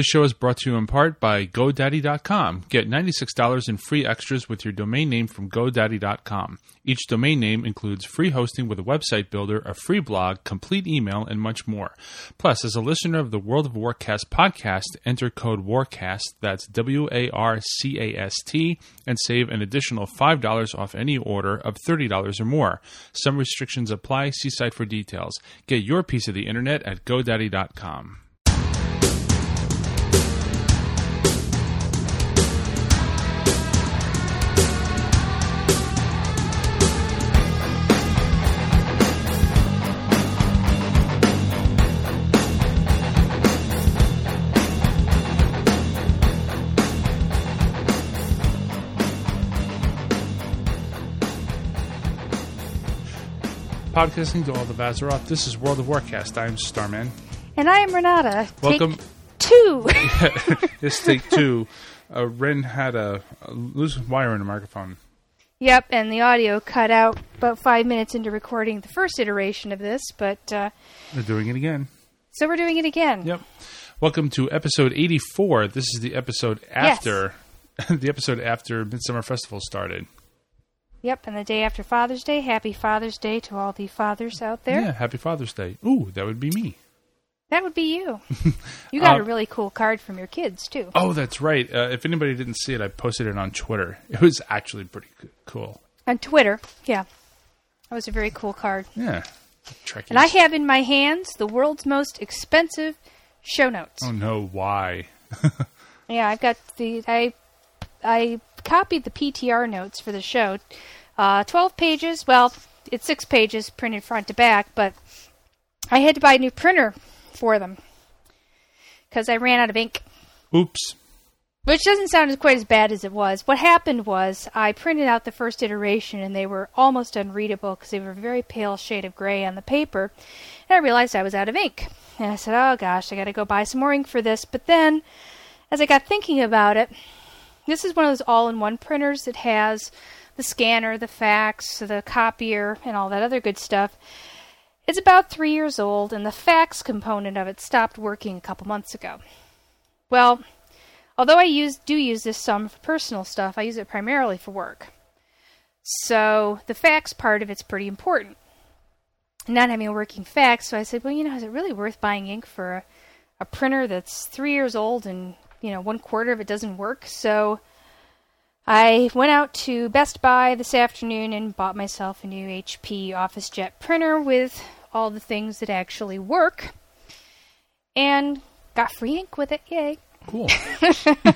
This show is brought to you in part by GoDaddy.com. Get $96 in free extras with your domain name from GoDaddy.com. Each domain name includes free hosting with a website builder, a free blog, complete email, and much more. Plus, as a listener of the World of Warcast podcast, enter code WARCAST, that's W A R C A S T, and save an additional $5 off any order of $30 or more. Some restrictions apply. See site for details. Get your piece of the internet at GoDaddy.com. Podcasting to all of Azeroth. This is World of Warcast. I'm Starman. And I am Renata. Welcome. Take two. This take two. Uh, Ren had a, a loose wire in the microphone. yep, and the audio cut out about five minutes into recording the first iteration of this, but uh, We're doing it again. so we're doing it again. Yep. Welcome to episode 84. This is the episode after the episode after Midsummer Festival started. Yep, and the day after Father's Day. Happy Father's Day to all the fathers out there. Yeah, happy Father's Day. Ooh, that would be me. That would be you. You got Uh, a really cool card from your kids, too. Oh, that's right. Uh, if anybody didn't see it, I posted it on Twitter. It was actually pretty cool. On Twitter, yeah. That was a very cool card. Yeah. Trekkies. And I have in my hands the world's most expensive show notes. Oh no, why? Yeah, I've got the I I copied the PTR notes for the show. Uh, Twelve pages. Well, it's six pages printed front to back, but I had to buy a new printer for them because I ran out of ink. Oops. Which doesn't sound as quite as bad as it was. What happened was I printed out the first iteration and they were almost unreadable because they were a very pale shade of gray on the paper. And I realized I was out of ink. And I said, oh gosh, I got to go buy some more ink for this. But then, as I got thinking about it, this is one of those all in one printers that has the scanner, the fax, the copier, and all that other good stuff. It's about three years old, and the fax component of it stopped working a couple months ago. Well, although I use do use this some for personal stuff, I use it primarily for work. So the fax part of it's pretty important. Not having a working fax, so I said, well, you know, is it really worth buying ink for a, a printer that's three years old and you know one quarter of it doesn't work? So I went out to Best Buy this afternoon and bought myself a new HP OfficeJet printer with all the things that actually work, and got free ink with it. Yay! Cool.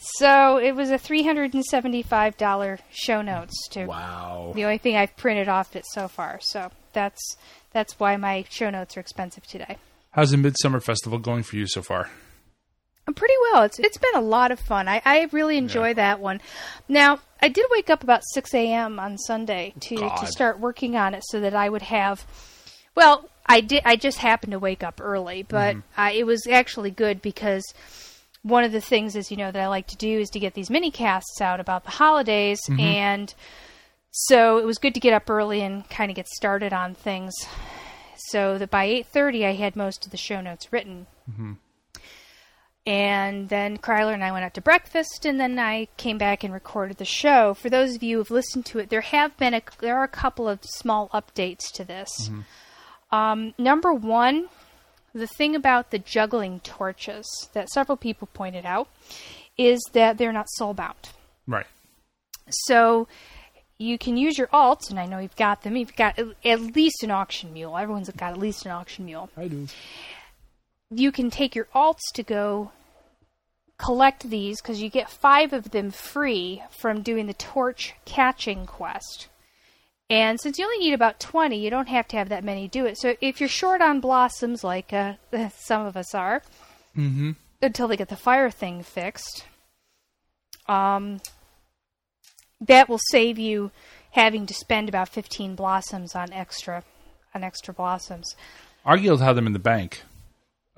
So it was a three hundred and seventy-five dollar show notes to wow. the only thing I've printed off it so far. So that's that's why my show notes are expensive today. How's the Midsummer Festival going for you so far? I'm pretty well. It's it's been a lot of fun. I, I really enjoy that one. Now I did wake up about six a.m. on Sunday to God. to start working on it so that I would have. Well, I did. I just happened to wake up early, but mm-hmm. I, it was actually good because one of the things as you know that I like to do is to get these mini casts out about the holidays mm-hmm. and so it was good to get up early and kind of get started on things so that by 8:30 I had most of the show notes written. Mm-hmm. And then Kryler and I went out to breakfast, and then I came back and recorded the show. For those of you who've listened to it, there have been a, there are a couple of small updates to this. Um, number one, the thing about the juggling torches that several people pointed out is that they're not soul bound. Right. So you can use your alts, and I know you've got them. You've got at least an auction mule. Everyone's got at least an auction mule. I do. You can take your alts to go collect these because you get five of them free from doing the torch catching quest. And since you only need about 20, you don't have to have that many do it. So if you're short on blossoms, like uh, some of us are, Mm-hmm. until they get the fire thing fixed, um, that will save you having to spend about 15 blossoms on extra on extra blossoms. Our guild had them in the bank.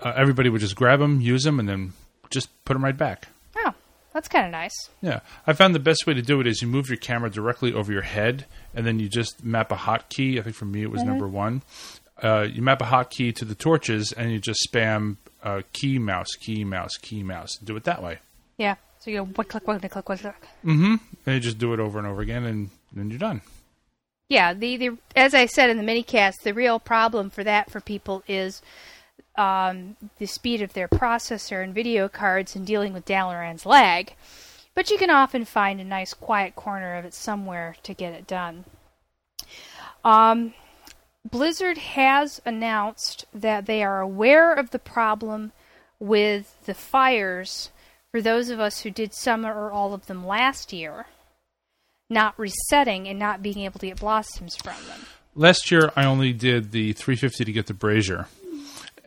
Uh, everybody would just grab them, use them, and then just put them right back. Oh, that's kind of nice. Yeah, I found the best way to do it is you move your camera directly over your head, and then you just map a hotkey. I think for me it was number one. Uh, you map a hotkey to the torches, and you just spam uh, key mouse, key mouse, key mouse. Do it that way. Yeah. So you go one click, one click, one click. Mm-hmm. And you just do it over and over again, and then you're done. Yeah. The the as I said in the minicast, the real problem for that for people is um, the speed of their processor and video cards and dealing with Dalaran's lag. But you can often find a nice quiet corner of it somewhere to get it done. Um, Blizzard has announced that they are aware of the problem with the fires for those of us who did some or all of them last year, not resetting and not being able to get blossoms from them. Last year, I only did the 350 to get the brazier,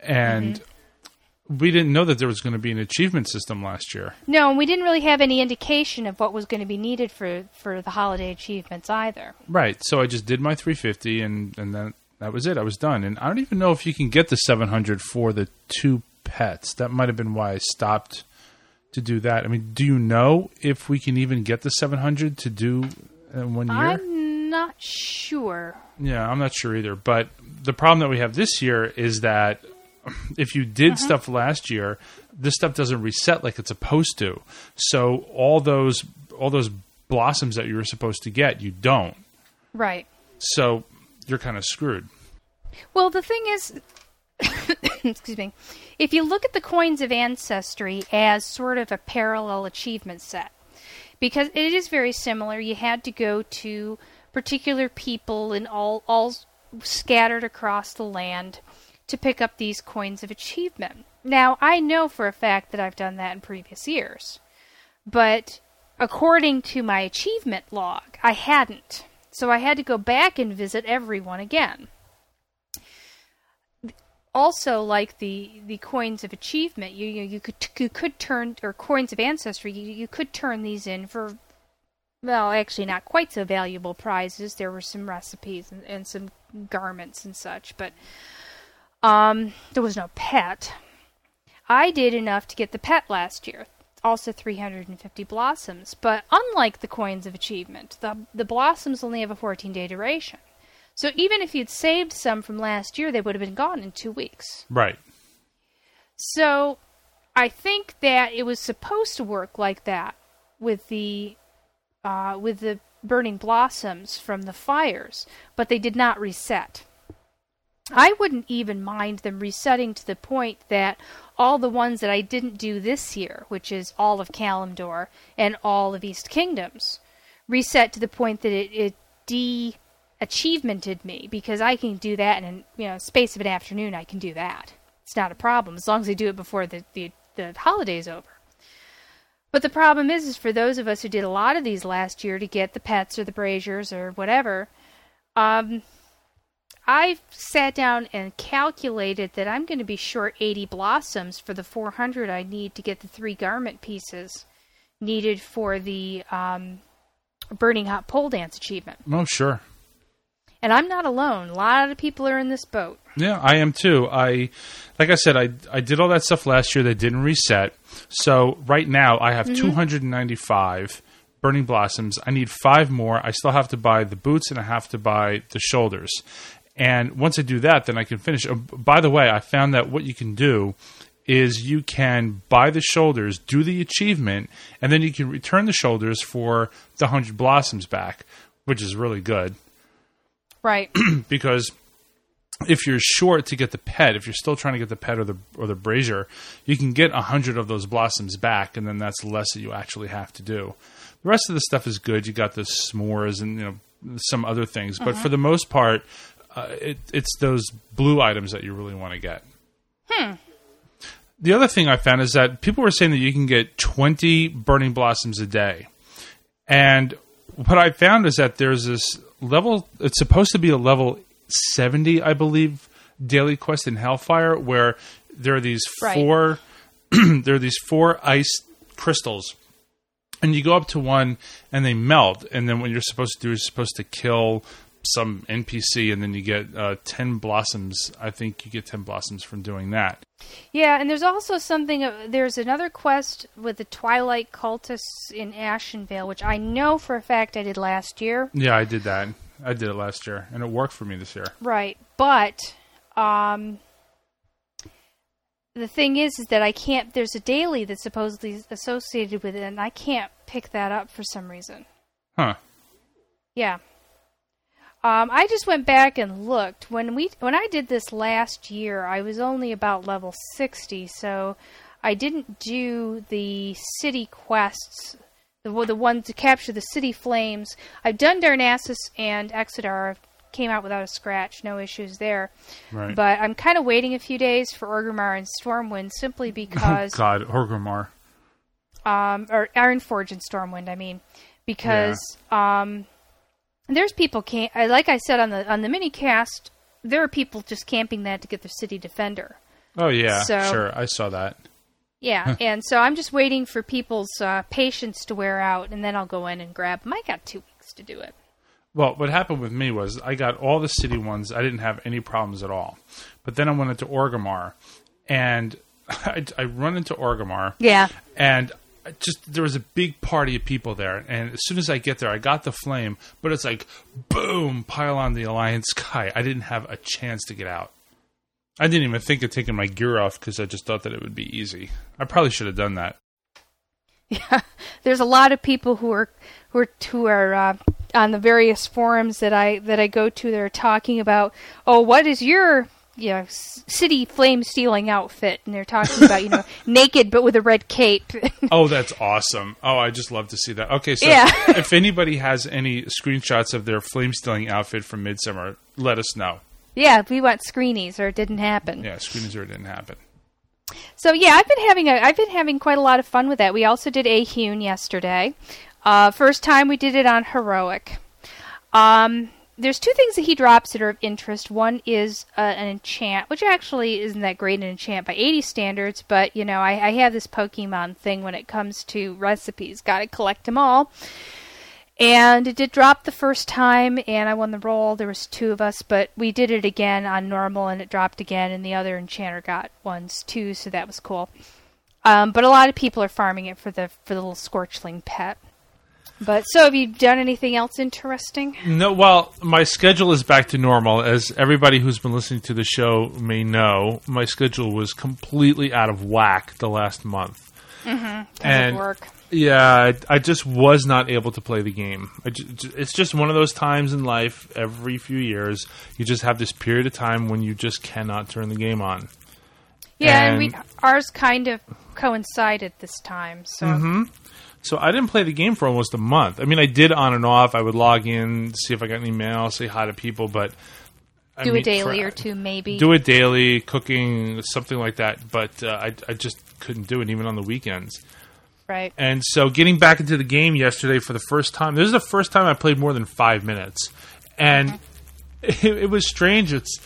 and mm-hmm. we didn't know that there was going to be an achievement system last year. No, and we didn't really have any indication of what was going to be needed for, for the holiday achievements either. Right. So I just did my 350, and and then that was it. I was done. And I don't even know if you can get the 700 for the two pets. That might have been why I stopped to do that. I mean, do you know if we can even get the 700 to do in one year? I'm not sure. Yeah, I'm not sure either. But the problem that we have this year is that if you did uh-huh. stuff last year, this stuff doesn't reset like it's supposed to. So all those all those blossoms that you were supposed to get, you don't. Right. So you're kind of screwed. Well, the thing is, excuse me, if you look at the coins of ancestry as sort of a parallel achievement set, because it is very similar, you had to go to particular people and all all scattered across the land to pick up these coins of achievement. Now, I know for a fact that I've done that in previous years, but according to my achievement log, I hadn't. So I had to go back and visit everyone again. Also, like the, the coins of achievement, you, you you could you could turn or coins of ancestry, you, you could turn these in for well, actually not quite so valuable prizes. There were some recipes and, and some garments and such, but um, there was no pet. I did enough to get the pet last year, also 350 blossoms. But unlike the coins of achievement, the the blossoms only have a 14 day duration. So even if you'd saved some from last year, they would have been gone in two weeks. Right. So I think that it was supposed to work like that with the uh, with the burning blossoms from the fires, but they did not reset. I wouldn't even mind them resetting to the point that all the ones that I didn't do this year, which is all of Kalimdor and all of East Kingdoms, reset to the point that it, it de achievemented me because I can do that in you know space of an afternoon. I can do that. It's not a problem as long as I do it before the the, the holiday's over. But the problem is, is for those of us who did a lot of these last year to get the pets or the braziers or whatever, um, I sat down and calculated that I'm going to be short 80 blossoms for the 400 I need to get the three garment pieces needed for the um, burning hot pole dance achievement. Oh, sure. And I'm not alone. A lot of people are in this boat. Yeah, I am too. I, like I said, I I did all that stuff last year that didn't reset. So right now I have 295 burning blossoms. I need five more. I still have to buy the boots and I have to buy the shoulders. And once I do that, then I can finish. Oh, by the way, I found that what you can do is you can buy the shoulders, do the achievement, and then you can return the shoulders for the 100 blossoms back, which is really good Right. because if you're short to get the pet, if you're still trying to get the pet or the or the brazier, you can get a hundred of those blossoms back, and then that's less that you actually have to do. The rest of the stuff is good. You got the s'mores and you know some other things, but uh-huh. for the most part, uh, it, it's those blue items that you really want to get. The other thing I found is that people were saying that you can get 20 burning blossoms a day. And what I found is that there's this level, it's supposed to be a level 70, I believe, daily quest in Hellfire, where there are these Right. four, there are these four ice crystals. And you go up to one and they melt. And then what you're supposed to do is supposed to kill some NPC and then you get uh, 10 blossoms. I think you get 10 blossoms from doing that. Yeah, and there's also something. There's another quest with the Twilight cultists in Ashenvale, which I know for a fact I did last year. Yeah, I did that. I did it last year, and it worked for me this year. Right, but um, the thing is, is that I can't. There's a daily that's supposedly associated with it, and I can't pick that up for some reason. Huh. Yeah. Um, I just went back and looked when we when I did this last year. I was only about level sixty, so I didn't do the city quests, the the one to capture the city flames. I've done Darnassus and Exodar. Came out without a scratch, no issues there. Right. But I'm kind of waiting a few days for Orgrimmar and Stormwind simply because God, Orgrimmar. um, or Ironforge and Stormwind. I mean, because um, there's people can't. Like I said on the on the mini cast, there are people just camping that to get their city defender. Oh yeah, So- sure. I saw that. Yeah, and so I'm just waiting for people's uh, patience to wear out, and then I'll go in and grab them. I got two weeks to do it. Well, what happened with me was I got all the city ones. I didn't have any problems at all. But then I went into Orgrimmar, and I, I run into Orgrimmar. Yeah, and I just there was a big party of people there. And as soon as I get there, I got the flame, but it's like boom, pile on the Alliance guy. I didn't have a chance to get out. I didn't even think of taking my gear off because I just thought that it would be easy. I probably should have done that. Yeah, there's a lot of people who are who are who are uh, on the various forums that I that I go to. They're talking about, oh, what is your you know, city flame stealing outfit? And they're talking about you know naked but with a red cape. Oh, that's awesome. Oh, I just love to see that. Okay, so Yeah. if anybody has any screenshots of their flame stealing outfit from Midsummer, let us know. yeah, we want screenies or it didn't happen. Yeah, screeners or it didn't happen. So yeah, I've been having a I've been having quite a lot of fun with that. We also did Ahune yesterday. Uh, first time we did it on heroic. Um, there's two things that he drops that are of interest. One is uh, an enchant, which actually isn't that great an enchant by 80 standards, but you know I, I have this Pokemon thing when it comes to recipes. Got to collect them all. And it did drop the first time, and I won the roll. There was two of us, but we did it again on normal, and it dropped again, and the other enchanter got ones too, so that was cool. Um, but a lot of people are farming it for the for the little Scorchling pet. But so, have you done anything else interesting? No, well, my schedule is back to normal. As everybody who's been listening to the show may know, my schedule was completely out of whack the last month. Mm-hmm. Does And- work? Yeah, I, I just was not able to play the game. I ju- it's just one of those times in life. Every few years, you just have this period of time when you just cannot turn the game on. Yeah, and, and- we ours kind of coincided this time. So mm-hmm. So I didn't play the game for almost a month. I mean, I did on and off. I would log in, see if I got any mail, say hi to people, but I do mean, a daily for- or two, maybe. Do it daily, cooking, something like that. But uh, I, I just couldn't do it even on the weekends. right. And so getting back into the game yesterday for the first time, this is the first time I played more than five minutes. And it, it was strange. It's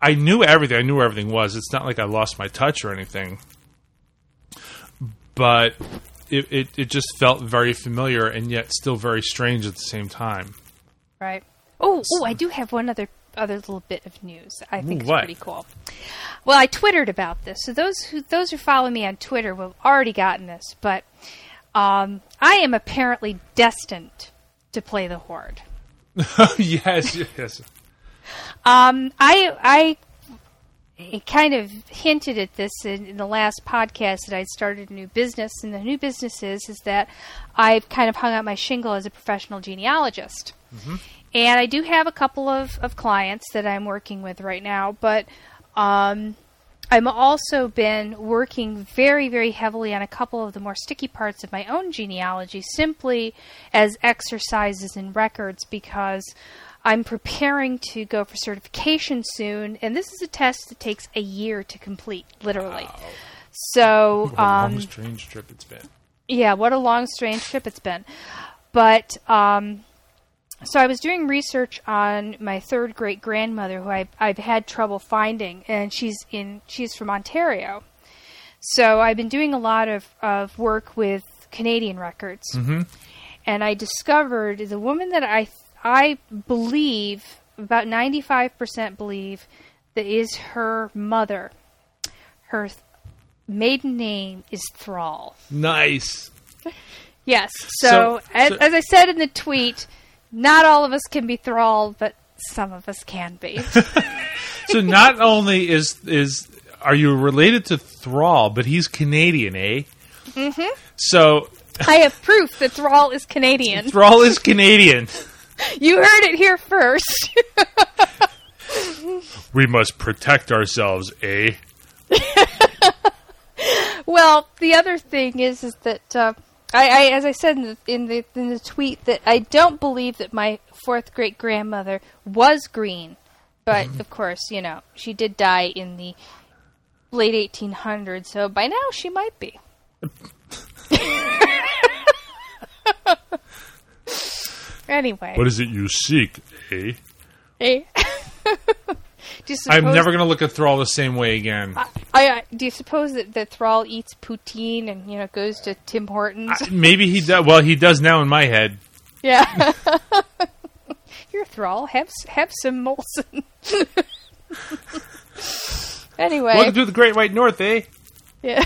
I knew everything. I knew where everything was. It's not like I lost my touch or anything. But it, it, it just felt very familiar and yet still very strange at the same time. Right. Oh, oh, I do have one other other little bit of news. I think is pretty cool. Well, I twittered about this, so those who those who follow me on Twitter will have already gotten this. But um, I am apparently destined to play the Horde. yes, yes. Um, I I kind of hinted at this in, in the last podcast that I'd started a new business, and the new business is is that I've kind of hung out my shingle as a professional genealogist, and I do have a couple of, of clients that I'm working with right now, but um, I'm also been working very, very heavily on a couple of the more sticky parts of my own genealogy, simply as exercises and records, because I'm preparing to go for certification soon, and this is a test that takes a year to complete, literally. So, What a long, um, strange trip it's been. yeah, what a long, strange trip it's been. But um, so I was doing research on my third great grandmother, who I, I've had trouble finding, and she's in she's from Ontario. So I've been doing a lot of, of work with Canadian records, and I discovered the woman that I I believe about ninety five percent believe that is her mother. Her th- maiden name is Thrall. Nice. Yes. So, So- as, so- as I said in the tweet, not all of us can be thralled, but some of us can be. so not only is is are you related to Thrall? But he's Canadian, eh? Mm-hmm. So I have proof that Thrall is Canadian. Thrall is Canadian. You heard it here first. we must protect ourselves, eh? well, the other thing is, is that uh, I, I, as I said in the, in the in the tweet, that I don't believe that my fourth great grandmother was green, but of course, you know, she did die in the late 1800s, so by now she might be. anyway, What is it you seek, eh? eh? do you I'm never going to look at Thrall the same way again. I, I, do you suppose that, that Thrall eats poutine and you know goes to Tim Hortons? I- maybe he does. Well, he does now in my head. yeah. You're Thrall. Have have some Molson. anyway, Welcome to do the Great White North, eh? yeah.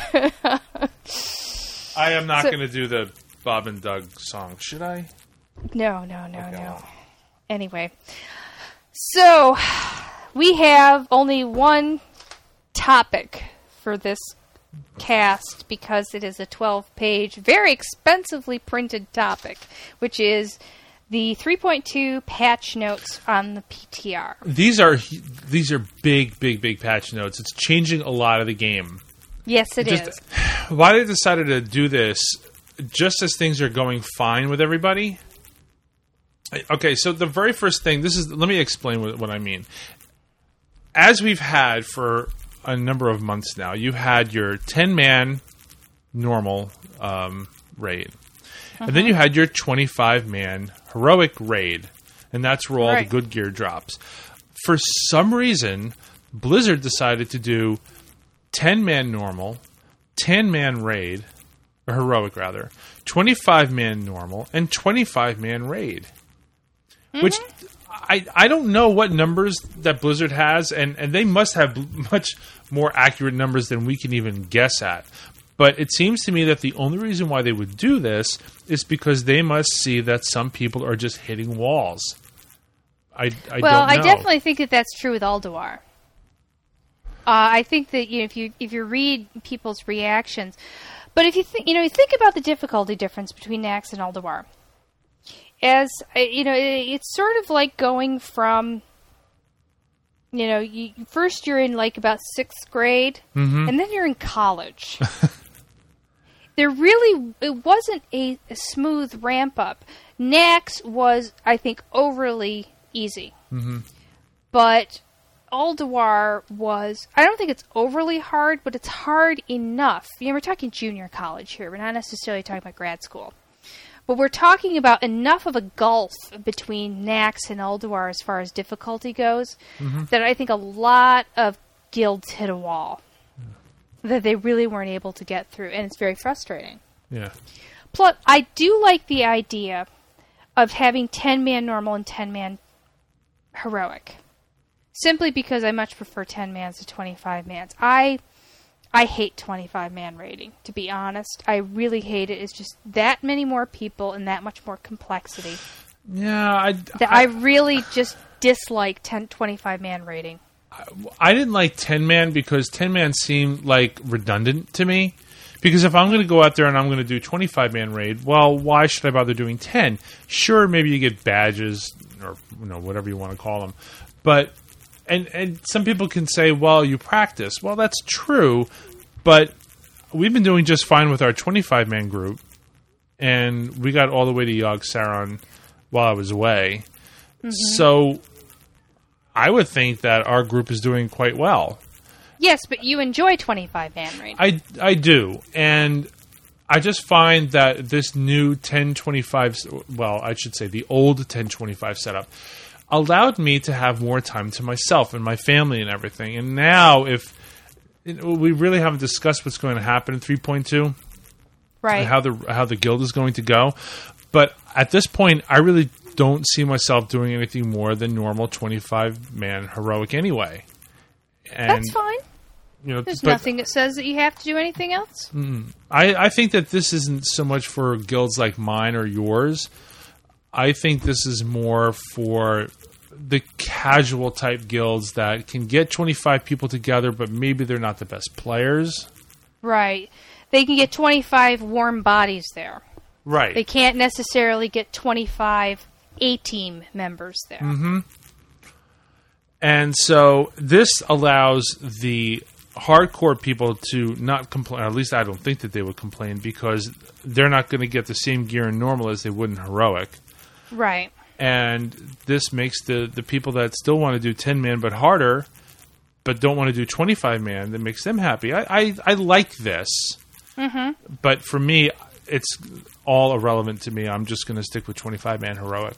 I am not So- going to do the Bob and Doug song, should I? No, no, no, Okay, no. Anyway, so we have only one topic for this cast because it is a 12 page, very expensively printed topic, which is the 3.2 patch notes on the PTR. These are these are big, big, big patch notes. It's changing a lot of the game. Yes, it is. Just- Why they decided to do this just as things are going fine with everybody. Okay, so the very first thing, this is let me explain what, what I mean. As we've had for a number of months now, you had your 10 man normal um, raid. And then you had your 25 man heroic raid. And that's where all Right. the good gear drops. For some reason, Blizzard decided to do 10 man normal, 10 man raid, or heroic rather, 25 man normal, and 25 man raid. Which I, I don't know what numbers that Blizzard has, and, and they must have much more accurate numbers than we can even guess at. But it seems to me that the only reason why they would do this is because they must see that some people are just hitting walls. I, I well, I definitely think that that's true with Ulduar. Uh, I think that you know, if you if you read people's reactions, but if you think you know you think about the difficulty difference between Nax and Ulduar, as uh, you know, it's sort of like going from you know, you, first you're in like about sixth grade, and then you're in college. there really it wasn't a, a smooth ramp up. Nax was, I think, overly easy, but Ulduar was. I don't think it's overly hard, but it's hard enough. You know, we're talking junior college here. We're not necessarily talking about grad school. But we're talking about enough of a gulf between Nax and Ulduar as far as difficulty goes mm-hmm. that I think a lot of guilds hit a wall that they really weren't able to get through, and it's very frustrating. Yeah. Plus, I do like the idea of having 10 man normal and 10 man heroic. Simply because I much prefer 10 mans to 25 mans. I I hate 25 man rating, to be honest. I really hate it. It's just that many more people and that much more complexity. Yeah, I, That I, really just dislike 10 25 man rating. I didn't like 10 man because 10 man seemed like redundant to me. Because if I'm going to go out there and I'm going to do 25 man raid, well, why should I bother doing 10? Sure, maybe you get badges or you know whatever you want to call them, but and and some people can say, well, you practice. Well, that's true, but we've been doing just fine with our 25 man group, and we got all the way to Yogg Saron while I was away. Mm-hmm. So I would think that our group is doing quite well. Yes, but you enjoy 25 man rating. I, I do. And I just find that this new 1025, well, I should say the old 1025 setup, allowed me to have more time to myself and my family and everything. And now, if we really haven't discussed what's going to happen in 3.2 right. and how the how the guild is going to go, but at this point, I really don't see myself doing anything more than normal 25 man heroic anyway. And That's fine. you know, There's but- nothing that says that you have to do anything else. I, I think that this isn't so much for guilds like mine or yours. I think this is more for the casual type guilds that can get 25 people together, but maybe they're not the best players. Right. They can get 25 warm bodies there. Right. They can't necessarily get 25 A team members there. Mm-hmm. And so this allows the hardcore people to not complain. At least I don't think that they would complain because they're not going to get the same gear in normal as they would in heroic. Right. And this makes the the people that still want to do ten man but harder, but don't want to do twenty five man, that makes them happy. I I, I like this. Mm-hmm. But for me, it's all irrelevant to me. I'm just going to stick with twenty five man heroic.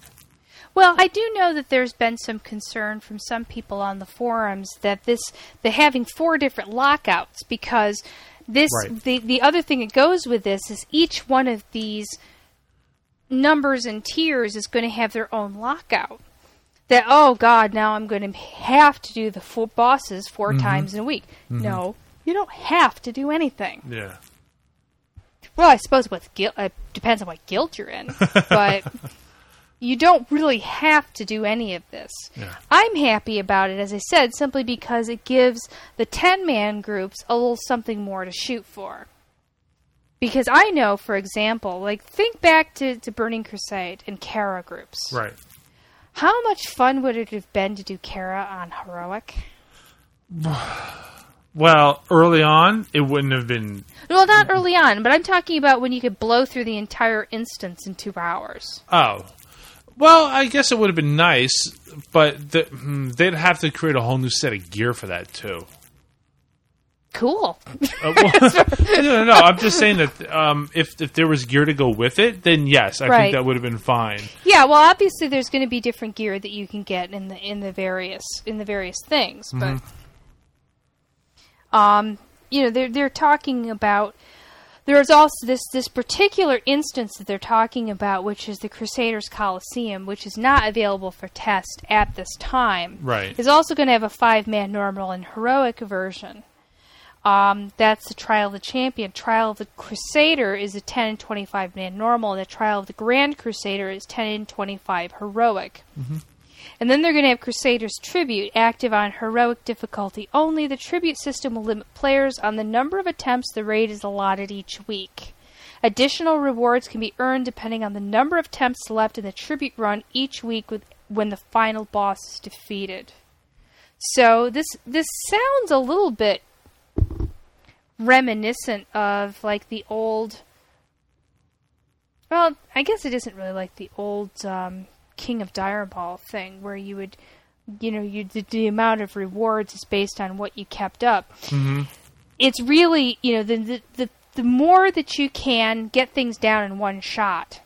Well, I do know that there's been some concern from some people on the forums that this they're having four different lockouts because this Right. the the other thing that goes with this is each one of these numbers and tiers is going to have their own lockout. That oh god, now I'm going to have to do the four bosses 4 mm-hmm. times in a week. Mm-hmm. No, you don't have to do anything. Yeah. Well, I suppose with guilt, it depends on what guilt you're in, but you don't really have to do any of this. Yeah. I'm happy about it, as I said, simply because it gives the 10 man groups a little something more to shoot for. Because I know, for example, like think back to, to Burning Crusade and Kara groups. Right. How much fun would it have been to do Kara on Heroic? Well, early on, it wouldn't have been. Well, not early on, but I'm talking about when you could blow through the entire instance in two hours. Oh. Well, I guess it would have been nice, but the, hmm, they'd have to create a whole new set of gear for that too. Cool. Uh, well, no, no, no. I'm just saying that um, if if there was gear to go with it, then yes, I Right. think that would have been fine. Yeah, well, obviously there's going to be different gear that you can get in the in the various in the various things, but um, you know, they're they're talking about there's also this this particular instance that they're talking about, which is the Crusaders Coliseum, which is not available for test at this time. Right. Is also going to have a five man normal and heroic version. Um, that's the Trial of the Champion. Trial of the Crusader is a 10 and 25 man normal, and the Trial of the Grand Crusader is 10 and 25 heroic. And then they're going to have Crusaders Tribute active on heroic difficulty only. The tribute system will limit players on the number of attempts the raid is allotted each week. Additional rewards can be earned depending on the number of attempts left in the tribute run each week with, when the final boss is defeated. So this this sounds a little bit reminiscent of like the old. Well, I guess it isn't really like the old um, King of Dire Maul thing, where you would, you know, you the, the amount of rewards is based on what you kept up. Mm-hmm. It's really, you know, the, the the the more that you can get things down in one shot,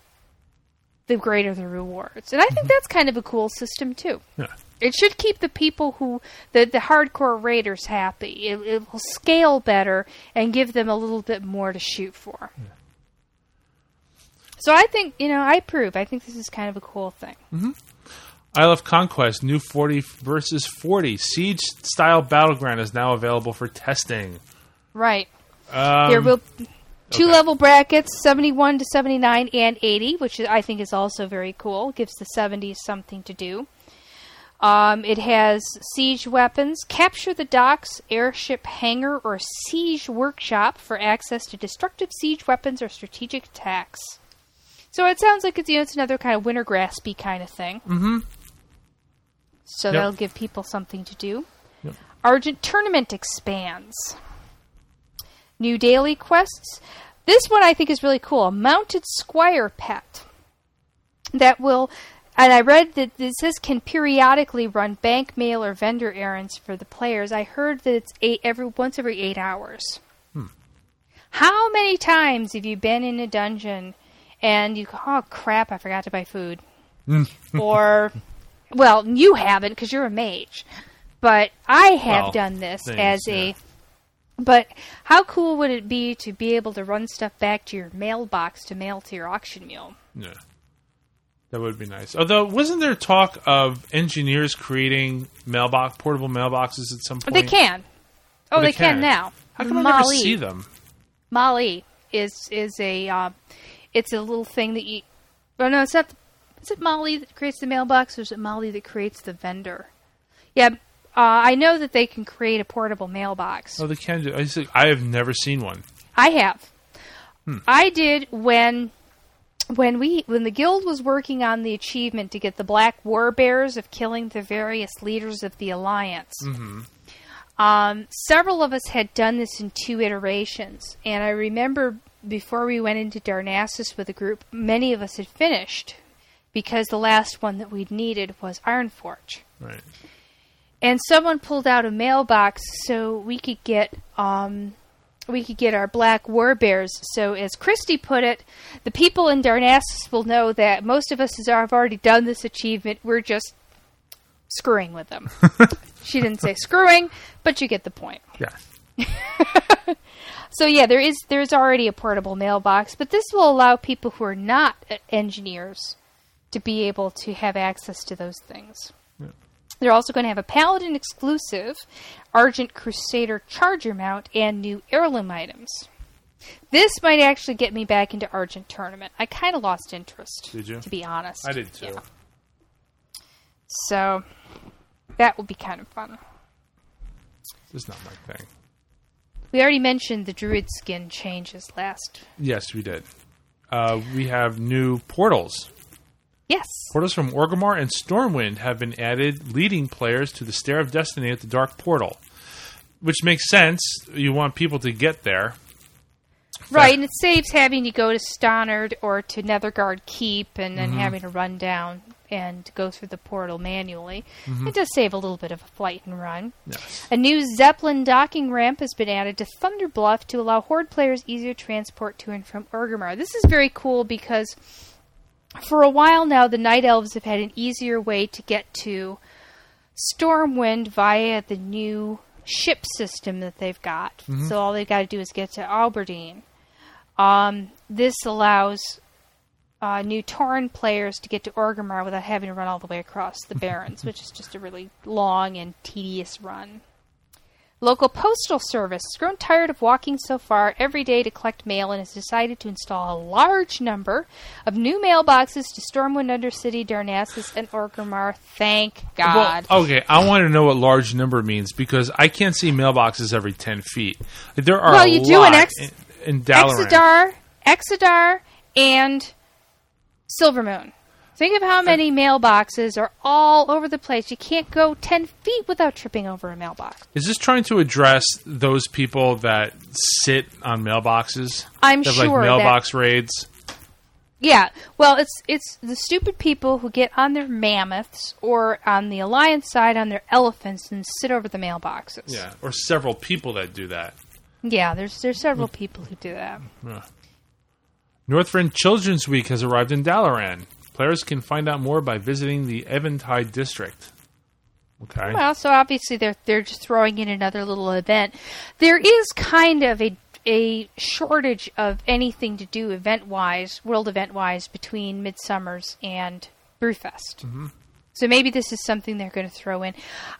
the greater the rewards, and I think that's kind of a cool system too. Yeah. It should keep the people who the the hardcore raiders happy. It, it will scale better and give them a little bit more to shoot for. So I think you know I approve. I think this is kind of a cool thing. Isle of Conquest, new 40 versus 40 siege style battleground is now available for testing. Right. Um, there will two okay. level brackets, seventy one to seventy nine and eighty, which I think is also very cool. Gives the seventies something to do. Um, it has siege weapons, capture the docks, airship hangar, or siege workshop for access to destructive siege weapons or strategic attacks. So it sounds like it's you know it's another kind of winter graspy kind of thing. Mhm. So Yep. that'll give people something to do. Yep. Argent Tournament expands. New daily quests. This one I think is really cool. A mounted squire pet that will, and I read that this says can periodically run bank mail or vendor errands for the players. I heard that it's eight every once every eight hours. Hmm. How many times have you been in a dungeon and you go, oh crap, I forgot to buy food, hmm. or well, you haven't because you're a mage, but I have Well, done this things, as a yeah. but how cool would it be to be able to run stuff back to your mailbox to mail to your auction mule? Yeah. That would be nice. Although, wasn't there talk of engineers creating mailbox portable mailboxes at some point? They can. Oh, they they, can. can. now. How come I never see them? Mali is is a uh, it's a little thing that you. Oh no, it's not. is it Molly that creates the mailbox, or is it Molly that creates the vendor? Yeah, uh, I know that they can create a portable mailbox. Oh, they can do. I, have never seen one. I have. I did when when we when the guild was working on the achievement to get the black war bears of killing the various leaders of the alliance. Um, several of us had done this in two iterations, and I remember before we went into Darnassus with a group, many of us had finished because the last one that we'd needed was Ironforge Right. and someone pulled out a mailbox so we could get um, we could get our black war bears. So, as Christy put it, the people in Darnassus will know that most of us have already done this achievement. We're just screwing with them. she didn't say screwing, but you get the point. Yeah. So yeah, there is there's already a portable mailbox, but this will allow people who are not engineers to be able to have access to those things. They're also going to have a Paladin exclusive Argent Crusader charger mount and new heirloom items. This might actually get me back into Argent tournament. I kind of lost interest, Did you? to be honest. I did too. Yeah. So that will be kind of fun. This is not my thing. We already mentioned the druid skin changes last. Yes, we did. Uh, we have new portals. Yes. Portals from Orgrimmar and Stormwind have been added, leading players to the Stair of Destiny at the Dark Portal. Which makes sense. You want people to get there. Right, and it saves having to go to Stonard or to Nethergarde Keep and Mm-hmm. then having to run down and go through the portal manually. Mm-hmm. It does save a little bit of a flight and run. Yes. A new Zeppelin docking ramp has been added to Thunder Bluff to allow Horde players easier transport to and from Orgrimmar. This is very cool because for a while now the Night Elves have had an easier way to get to Stormwind via the new ship system that they've got. So all they've got to do is get to Auberdine. Um, this allows uh, new Tauren players to get to Orgrimmar without having to run all the way across the Barrens, which is just a really long and tedious run. Local postal service has grown tired of walking so far every day to collect mail and has decided to install a large number of new mailboxes to Stormwind Undercity, Darnassus, and Orgrimmar. Thank God. Well, okay, I want to know what large number means because I can't see mailboxes every 10 feet. There are Well, a you do lot in Ex- in, in Dalaran. Exodar, Exodar, and Silvermoon. Think of how many mailboxes are all over the place. You can't go 10 feet without tripping over a mailbox. Is this trying to address those people that sit on mailboxes? I'm That sure like that- mailbox raids. Yeah, well, it's it's the stupid people who get on their mammoths or on the alliance side on their elephants and sit over the mailboxes. Yeah, or several people that do that. Yeah, there's there's several people who do that. Northrend Children's Week has arrived in Dalaran. Players can find out more by visiting the Eventide district. Okay. Well, so obviously they're they're just throwing in another little event. There is kind of a a shortage of anything to do event wise, world event wise, between Midsummer's and Brewfest. Mm-hmm. So maybe this is something they're going to throw in.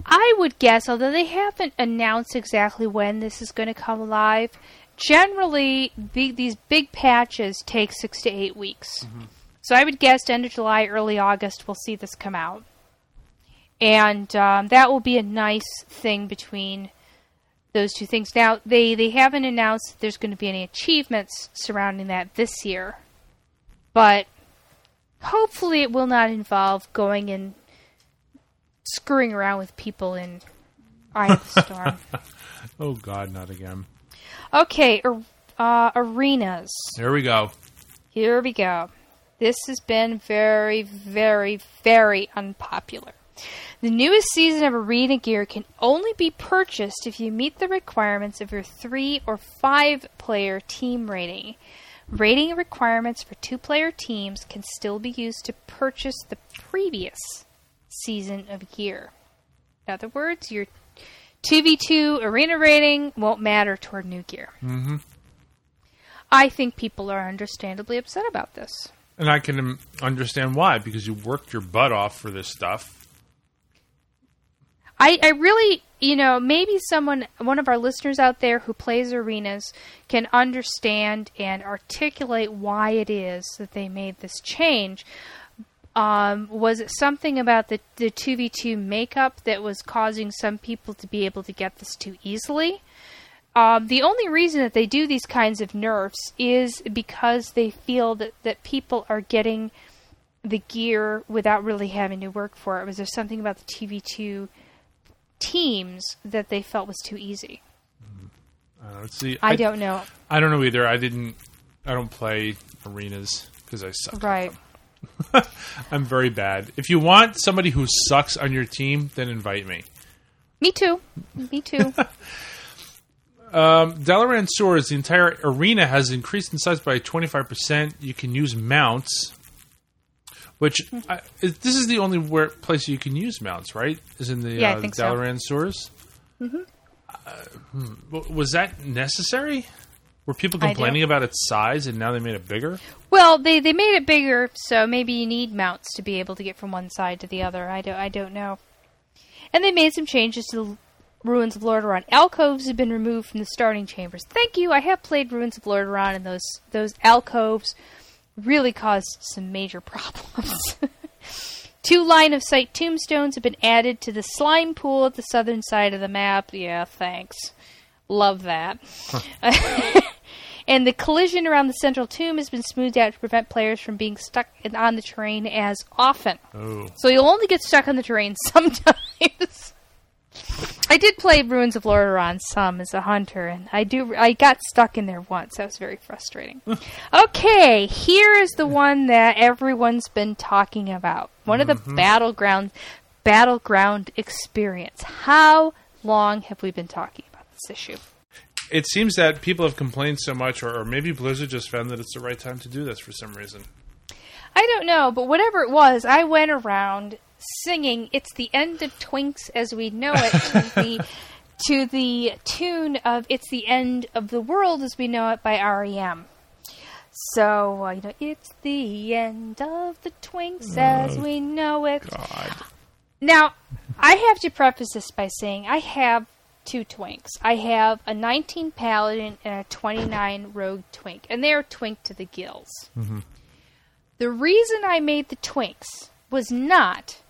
I would guess, although they haven't announced exactly when this is going to come live, generally big, these big patches take six to eight weeks. Mm-hmm. So I would guess end of July, early August, we'll see this come out and um, that will be a nice thing between those two things. Now they they haven't announced that there's going to be any achievements surrounding that this year, but hopefully it will not involve going and screwing around with people in Eye of the Storm. Oh God, not again. okay, uh, arenas. Here we go. Here we go. This has been very, very, very unpopular. The newest season of Arena Gear can only be purchased if you meet the requirements of your three or five player team rating. Rating requirements for two player teams can still be used to purchase the previous season of gear. In other words, your 2v2 arena rating won't matter toward new gear. Mm-hmm. I think people are understandably upset about this. And I can understand why because you worked your butt off for this stuff. I, I really, you know, maybe someone, one of our listeners out there who plays arenas can understand and articulate why it is that they made this change. Um, was it something about the the two v two makeup that was causing some people to be able to get this too easily? Um, the only reason that they do these kinds of nerfs is because they feel that, that people are getting the gear without really having to work for it. Was there something about the TV2 teams that they felt was too easy? Uh, let's see. I, don't know. I don't know either. I didn't. I don't play arenas because I suck. Right. I'm very bad. If you want somebody who sucks on your team, then invite me. Me too. Me too. Um, Dalaran Sewers, the entire arena has increased in size by 25%. You can use mounts, which I, this is the only where, place you can use mounts, right? Is in the Yeah, uh, think so. Dalaran Sewers. Mm-hmm. Uh, hmm, was that necessary? Were people complaining about its size and now they made it bigger? well, they they made it bigger, so maybe you need mounts to be able to get from one side to the other. I don't I don't know. And they made some changes to the Ruins of Lordaeron. Alcoves have been removed from the starting chambers. Thank you. I have played Ruins of Lordaeron, and those those alcoves really caused some major problems. Two line of sight tombstones have been added to the slime pool at the southern side of the map. Yeah, thanks. Love that. and the collision around the central tomb has been smoothed out to prevent players from being stuck on the terrain as often. Oh, So you'll only get stuck on the terrain sometimes. I did play Ruins of Lordaeron some as a hunter, and I do I got stuck in there once. That was very frustrating. Hmm. okay, here is the one that everyone's been talking about. One of the mm-hmm. battleground battleground experience. How long have we been talking about this issue? it seems that people have complained so much, or, or maybe Blizzard just found that it's the right time to do this for some reason. I don't know, but whatever it was, I went around singing "It's the End of Twinks as We Know It" to the to the tune of "It's the End of the World as We Know It" by REM. So uh, you know, it's the end of the Twinks as we know it. God. Now, I have to preface this by saying I have two twinks. I have a 19 paladin and a 29 rogue twink, and they are twink to the gills. The reason I made the twinks was not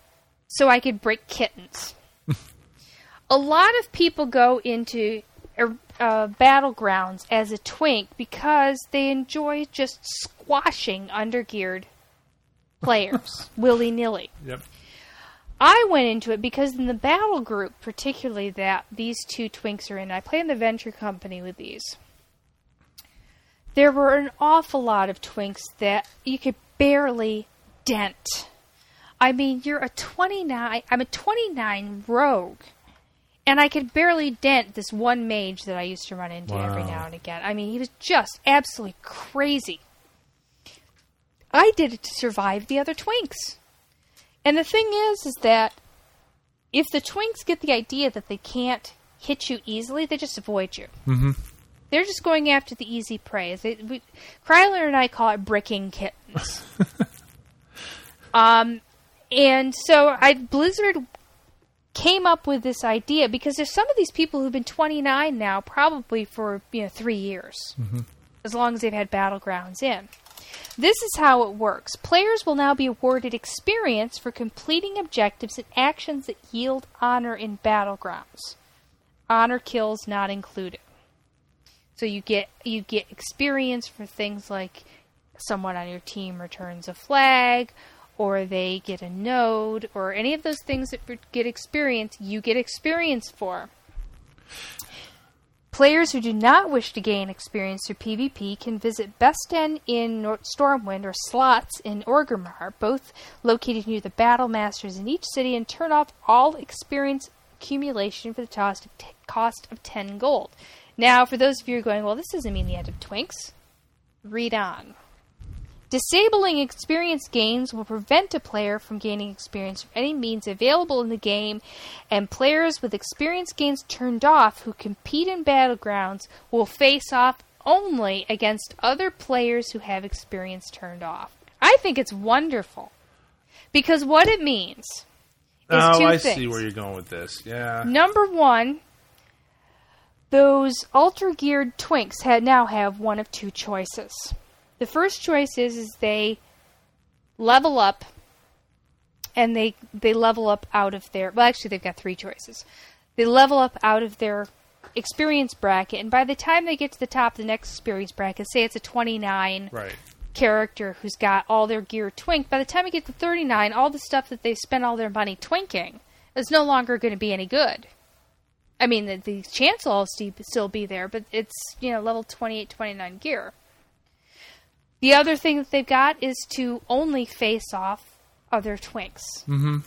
so I could break kittens. a lot of people go into uh, uh, battlegrounds as a twink because they enjoy just squashing undergeared players willy nilly. Yep. I went into it because in the battle group, particularly that these two twinks are in, I play in the venture company with these. There were an awful lot of twinks that you could barely dent. I mean, you're a 29, I'm a 29 rogue, and I could barely dent this one mage that I used to run into every now and again. I mean, he was just absolutely crazy. I did it to survive the other twinks. And the thing is, is that if the twinks get the idea that they can't hit you easily, they just avoid you. Mm-hmm. They're just going after the easy prey. They, we, Kryler and I call it bricking kittens. um, and so I Blizzard came up with this idea because there's some of these people who've been 29 now, probably for you know three years, mm-hmm. as long as they've had battlegrounds in. This is how it works. Players will now be awarded experience for completing objectives and actions that yield honor in battlegrounds. Honor kills not included. So you get you get experience for things like someone on your team returns a flag or they get a node or any of those things that get experience, you get experience for. Players who do not wish to gain experience through PvP can visit Behsten in Stormwind or Slahtz in Orgrimmar, both located near the Battle Masters in each city, and turn off all experience accumulation for the cost of, t- cost of 10 gold. Now, for those of you who are going, well, this doesn't mean the end of Twinks, read on. Disabling experience gains will prevent a player from gaining experience from any means available in the game, and players with experience gains turned off who compete in battlegrounds will face off only against other players who have experience turned off. I think it's wonderful. Because what it means is Oh, two I things. see where you're going with this. Yeah. Number one, those ultra geared twinks had now have one of two choices. The first choice is, is they level up and they they level up out of their. Well, actually, they've got three choices. They level up out of their experience bracket, and by the time they get to the top of the next experience bracket, say it's a 29 Right. character who's got all their gear twinked, by the time you get to 39, all the stuff that they spent all their money twinking is no longer going to be any good. I mean, the, the chance will all still be there, but it's, you know, level 28, 29 gear. The other thing that they've got is to only face off other twinks. Mhm.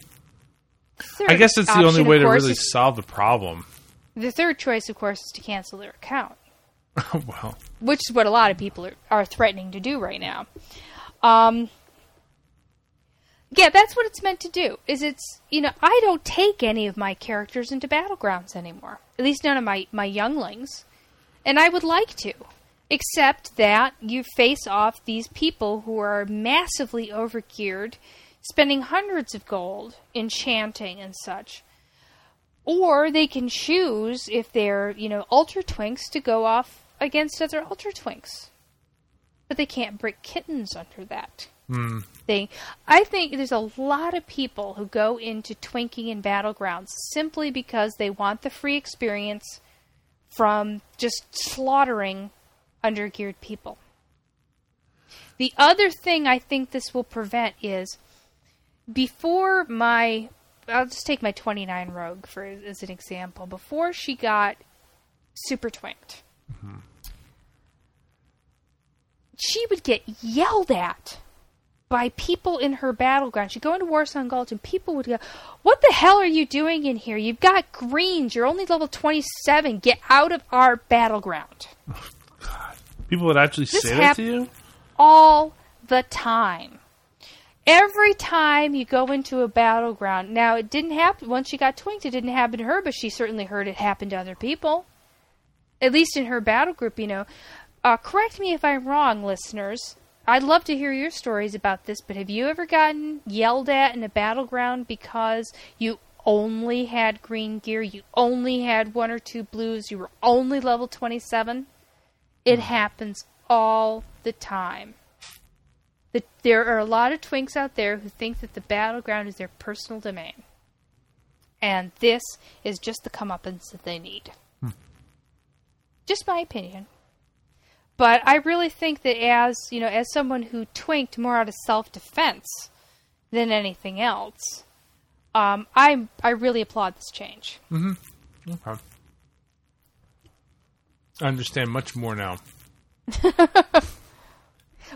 I guess that's the only way to really is- solve the problem. the third choice, of course, is to cancel their account. well, which is what a lot of people are, are threatening to do right now. Um, yeah, that's what it's meant to do. Is it's you know I don't take any of my characters into battlegrounds anymore. At least none of my my younglings, and I would like to, except that you face off these people who are massively overgeared, spending hundreds of gold enchanting and such. Or they can choose if they're, you know, ultra twinks to go off against other ultra twinks. But they can't break kittens under that hmm. thing. I think there's a lot of people who go into twinking in battlegrounds simply because they want the free experience from just slaughtering undergeared people. The other thing I think this will prevent is before my I'll just take my 29 rogue for as an example. Before she got super twinked, she would get yelled at by people in her battleground. She'd go into Warsong Gulch and people would go, What the hell are you doing in here? You've got greens. You're only level 27. Get out of our battleground. people would actually This say that to you. All the time. Every time you go into a battleground. Now, it didn't happen. Once she got twinked, it didn't happen to her, but she certainly heard it happen to other people. At least in her battle group, you know. Uh, correct me if I'm wrong, listeners. I'd love to hear your stories about this, but have you ever gotten yelled at in a battleground because you only had green gear, you only had one or two blues, you were only level 27? It happens all the time. The, there are a lot of twinks out there who think that the battleground is their personal domain. And this is just the comeuppance that they need. Just my opinion. But I really think that as you know, as someone who twinked more out of self defense than anything else, um, I I really applaud this change. Okay. I understand much more now.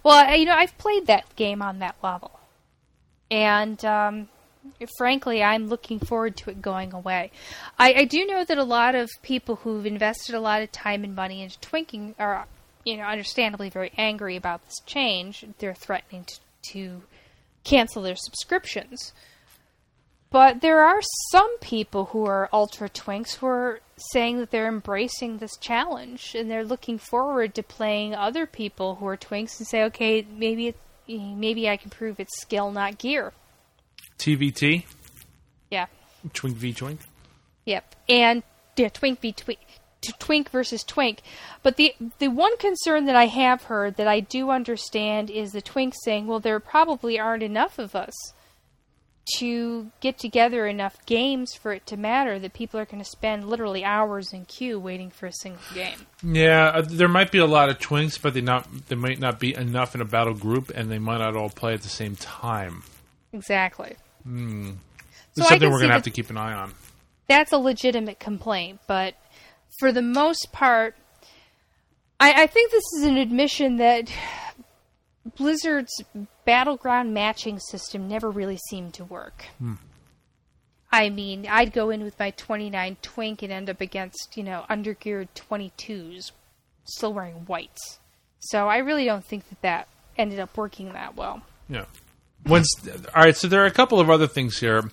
Well, you know, I've played that game on that level, and um, frankly, I'm looking forward to it going away. I, I do know that a lot of people who've invested a lot of time and money into twinking are, you know, understandably very angry about this change. They're threatening to, to cancel their subscriptions. But there are some people who are ultra twinks who are saying that they're embracing this challenge and they're looking forward to playing other people who are twinks and say, okay, maybe it, maybe I can prove it's skill, not gear. TVT, Yeah. Twink v Twink. Yep. And yeah, twink v twink. To twink versus twink, but the the one concern that I have heard that I do understand is the twink saying, "Well, there probably aren't enough of us to get together enough games for it to matter that people are going to spend literally hours in queue waiting for a single game." Yeah, uh, there might be a lot of twinks, but they not there might not be enough in a battle group, and they might not all play at the same time. Exactly. It's So I something we're gonna have to keep an eye on. that's a legitimate complaint, but for the most part, I, I think this is an admission that Blizzard's battleground matching system never really seemed to work. Hmm. I mean, I'd go in with my 29 twink and end up against, you know, undergeared 22s, still wearing whites. So I really don't think that that ended up working that well. Yeah. Once, all right. So there are a couple of other things here.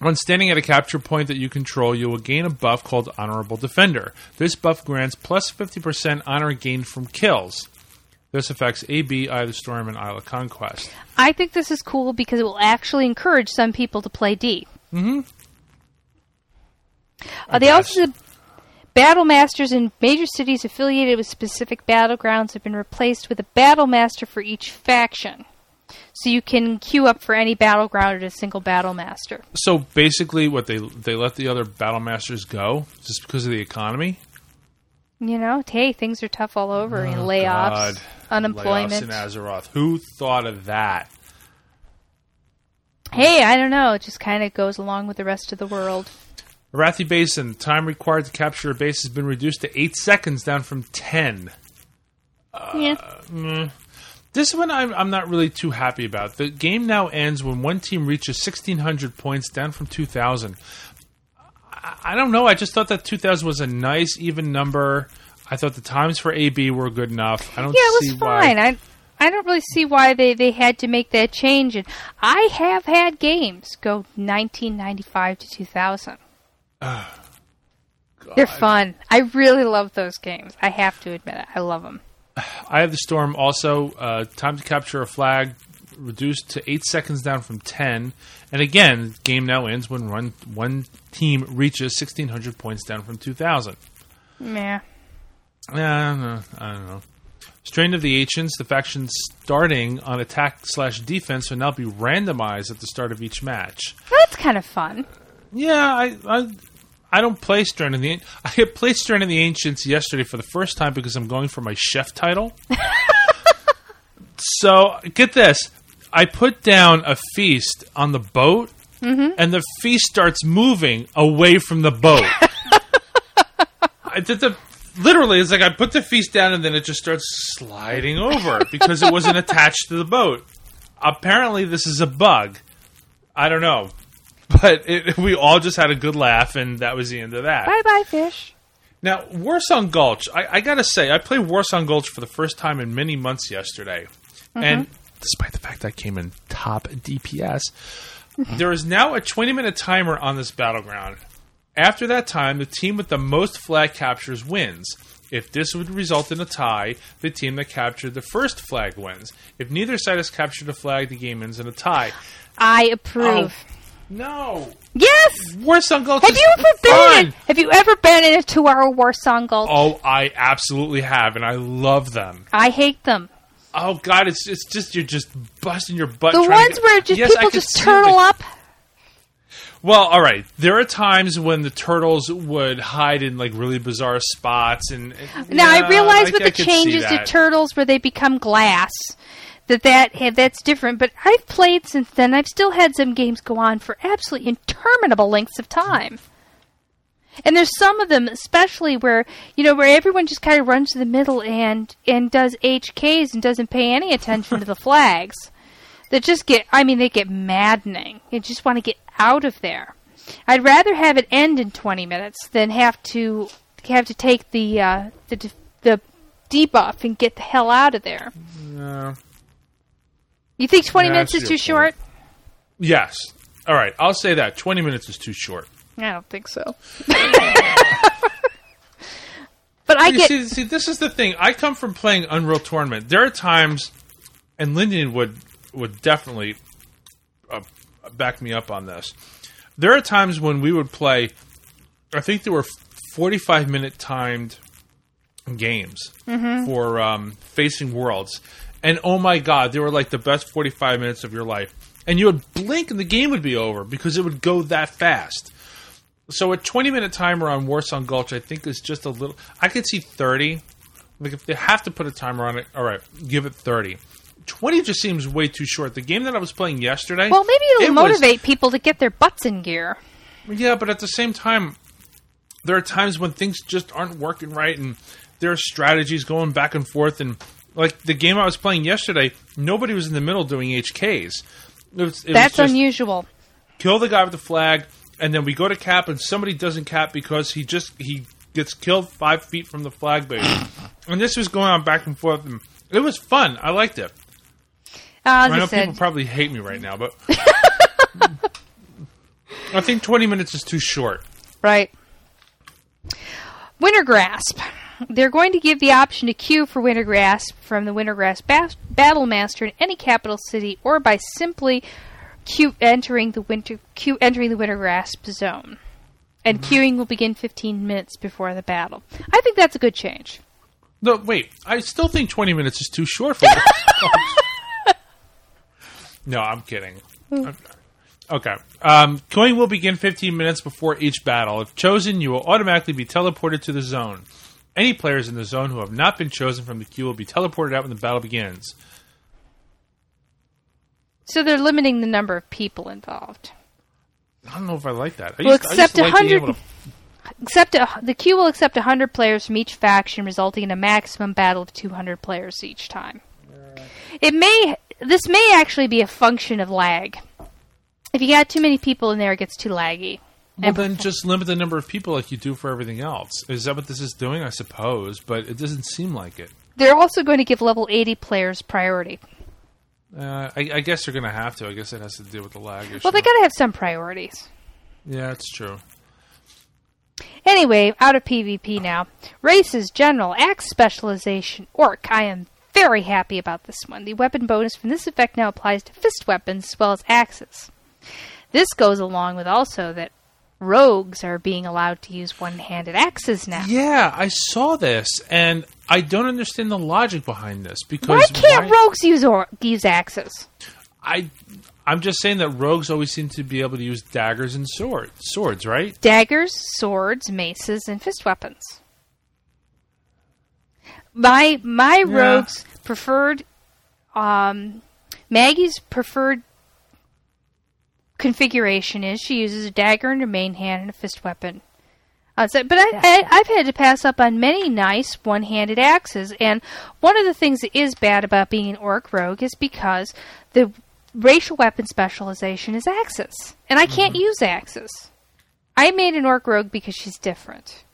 When standing at a capture point that you control, you will gain a buff called Honorable Defender. This buff grants plus 50% honor gained from kills. This affects AB, Eye of the Storm, and Isle of Conquest. I think this is cool because it will actually encourage some people to play D. Mm-hmm. Uh, they also battle masters in major cities affiliated with specific battlegrounds have been replaced with a battle master for each faction. So you can queue up for any battleground at a single battle master. So basically, what they they let the other battle masters go just because of the economy. You know, hey, things are tough all over. and Oh, layoffs, God. unemployment. Layoffs in Azeroth. Who thought of that? hey, I don't know. It just kind of goes along with the rest of the world. Arathi Basin. Time required to capture a base has been reduced to eight seconds, down from ten. Uh, yeah. Mm. This one I'm, I'm not really too happy about. The game now ends when one team reaches 1,600 points, down from 2,000. I, don't know. I just thought that 2,000 was a nice, even number. I thought the times for AB were good enough. I don't Yeah, it was why. fine. I I don't really see why they, they had to make that change. And I have had games go 1995 to 2000. They're fun. I really love those games. I have to admit it. I love them. Eye of the Storm also. Uh, time to capture a flag reduced to eight seconds down from ten. And again, game now ends when one one team reaches sixteen hundred points down from two thousand. Yeah. I don't know. I don't know. Strand of the Ancients, the faction starting on attack slash defense will now be randomized at the start of each match. That's kind of fun. Yeah, I I, I don't play Strand of the An- I played Strand of the Ancients yesterday for the first time because I'm going for my chef title. so get this, I put down a feast on the boat, Mm-hmm. and the feast starts moving away from the boat. I did the literally. It's like I put the feast down, and then it just starts sliding over because it wasn't attached to the boat. Apparently, this is a bug. I don't know, but it, we all just had a good laugh, and that was the end of that. Bye bye, fish. Now, Warsong Gulch, I, I gotta say, I played Warsong Gulch for the first time in many months yesterday. And mm-hmm. despite the fact I came in top DPS, there is now a 20 minute timer on this battleground. After that time, the team with the most flag captures wins. If this would result in a tie, the team that captured the first flag wins. If neither side has captured a flag, the game ends in a tie. I approve. Oh, no! Yes. Warsong Gulch Have is you ever been? In, have you ever been in a two-hour Warsong Gulch? Oh, I absolutely have, and I love them. I hate them. Oh God, it's it's just you're just busting your butt. The ones get- where just Yes, I people just turtle the- up. Well, all right. There are times when the turtles would hide in like really bizarre spots, and Now yeah, I realize I- with I the see changes to turtles where they become glass, that that eh, that's different. But I've played since then. I've still had some games go on for absolutely interminable lengths of time. And there's some of them, especially where you know where everyone just kind of runs to the middle and and does HKs and doesn't pay any attention to the flags. That just get, I mean, they get maddening. You just want to get out of there. I'd rather have it end in 20 minutes than have to have to take the uh, the the debuff and get the hell out of there. No. You think 20 Yeah, minutes is too your short? Yes. All right. I'll say that. Twenty minutes is too short. I don't think so. but I You get see, see, this is the thing. I come from playing Unreal Tournament. There are times, and Lyndon would would definitely uh, back me up on this. There are times when we would play. I think there were forty five minute timed games for um, facing worlds, and oh my god, they were like the best forty five minutes of your life. And you would blink, and the game would be over because it would go that fast. So a 20 minute timer on Warsong Gulch, I think, is just a little. I could see 30. Like if they have to put a timer on it, all right, give it 30. 20 just seems way too short. The game that I was playing yesterday. well, maybe it'll it was- motivate people to get their butts in gear. yeah, but at the same time, there are times when things just aren't working right, and there are strategies going back and forth. And like the game I was playing yesterday, nobody was in the middle doing HKs. It was, it That's was just, unusual. kill the guy with the flag, and then we go to cap, and somebody doesn't cap because he just he gets killed five feet from the flag base. and this was going on back and forth, and it was fun. I liked it. Uh, I I know said, people probably hate me right now, but I think twenty minutes is too short. Right. Wintergrasp. They're going to give the option to queue for Wintergrasp from the Wintergrasp ba- Battle Master in any capital city, or by simply queue entering the winter queue entering the Wintergrasp zone. And queuing will begin 15 minutes before the battle. I think that's a good change. No, wait. I still think twenty minutes is too short for. No, I'm kidding. Okay. Um, coin will begin 15 minutes before each battle. If chosen, you will automatically be teleported to the zone. Any players in the zone who have not been chosen from the queue will be teleported out when the battle begins. So they're limiting the number of people involved. I don't know if I like that. I Well, used, to like 100 able to Except a, the queue will accept 100 players from each faction, resulting in a maximum battle of 200 players each time. It may this may actually be a function of lag. If you got too many people in there, it gets too laggy. Well, then just limit the number of people like you do for everything else. Is that what this is doing? I suppose, but it doesn't seem like it. They're also going to give level 80 players priority. Uh, I, I guess they're going to have to. I guess it has to do with the lag issue. Well, they got to have some priorities. yeah, it's true. Anyway, out of PvP now. Races, General, Axe Specialization, Orc. I am very happy about this one. The weapon bonus from this effect now applies to fist weapons as well as axes. This goes along with also that rogues are being allowed to use one handed axes now. Yeah, I saw this, and I don't understand the logic behind this because Why can't why- rogues use or- use axes? I I'm just saying that rogues always seem to be able to use daggers and swords, swords, right? Daggers, swords, maces, and fist weapons. My my rogue's preferred um, Maggie's preferred configuration is she uses a dagger in her main hand and a fist weapon. Uh, so, but I, I, I've had to pass up on many nice one-handed axes, and one of the things that is bad about being an orc rogue is because the racial weapon specialization is axes, and I can't use axes. I made an orc rogue because she's different.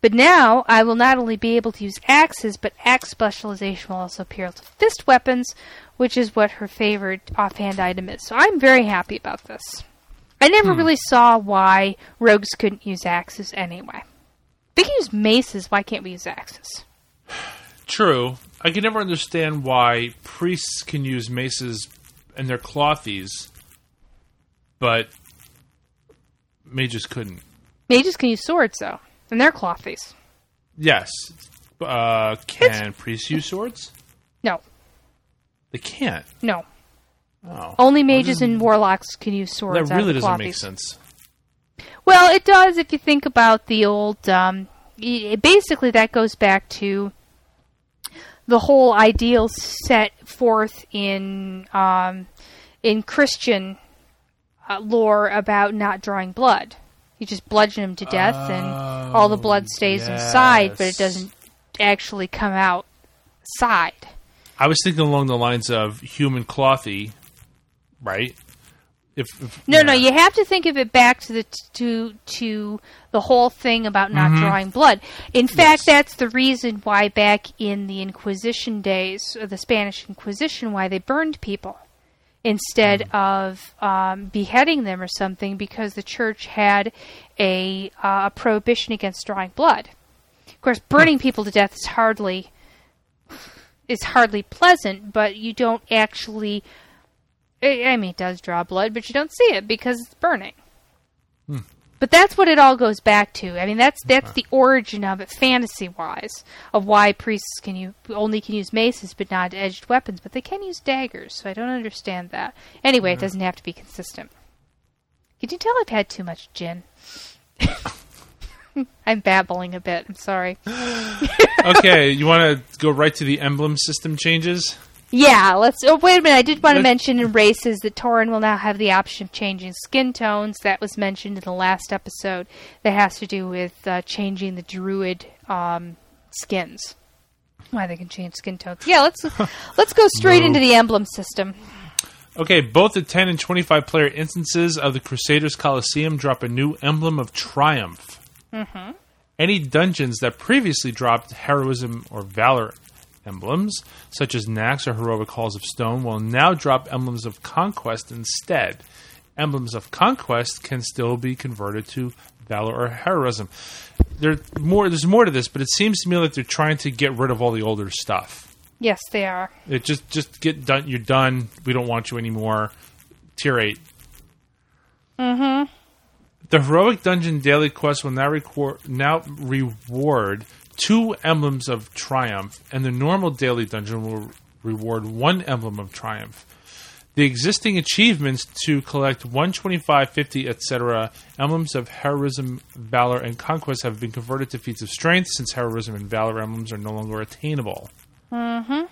But now I will not only be able to use axes, but axe specialization will also appear to fist weapons, which is what her favorite offhand item is. So I'm very happy about this. I never hmm. really saw why rogues couldn't use axes anyway. They can use maces, why can't we use axes? True. I can never understand why priests can use maces and their clothies, but mages couldn't. Mages can use swords though, and they're clothies. Yes. Uh, can priests use swords? No, They can't. no. Oh. Only mages and warlocks can use swords. that really doesn't make sense. Well, it does if you think about the old. Um, basically, that goes back to the whole ideal set forth in um, in Christian uh, lore about not drawing blood. You just bludgeon him to death, and all the blood stays inside, but it Oh, doesn't actually come out side. I was thinking along the lines of human clothy, right? If, if No, yeah. no, you have to think of it back to the to to the whole thing about not drawing blood. In fact, Mm-hmm. Yes. that's the reason why back in the Inquisition days, or the Spanish Inquisition, why they burned people instead Mm. of um, beheading them or something, because the church had a, uh, a prohibition against drawing blood. Of course, burning people to death is hardly is hardly pleasant, but you don't actually. I I mean, it does draw blood, but you don't see it because it's burning. But that's what it all goes back to. I mean, that's that's the origin of it, fantasy wise, of why priests can you only can use maces but not edged weapons, but they can use daggers. So I don't understand that. Anyway, it doesn't have to be consistent. Can you tell I've had too much gin? I'm babbling a bit. I'm sorry. okay, you want to go right to the emblem system changes? Yeah, let's. Oh, wait a minute. I did want to mention in races that Tauren will now have the option of changing skin tones. That was mentioned in the last episode. That has to do with uh, changing the druid um, skins. Why they can change skin tones? Yeah, let's let's go straight into the emblem system. Okay, both the 10 and 25 player instances of the Crusaders Coliseum drop a new emblem of triumph. Mm-hmm. Any dungeons that previously dropped heroism or valor emblems, such as Nax or heroic halls of stone, will now drop emblems of conquest instead. Emblems of conquest can still be converted to valor or heroism. There more. There's more to this, but it seems to me like they're trying to get rid of all the older stuff. Yes, they are. It just just get done. You're done. We don't want you anymore. Tier eight. Mm-hmm. The heroic dungeon daily quest will now record now reward two emblems of triumph, and the normal daily dungeon will reward one emblem of triumph. The existing achievements to collect 125, 50, etc. emblems of heroism, valor, and conquest have been converted to feats of strength since heroism and valor emblems are no longer attainable. Mm-hmm.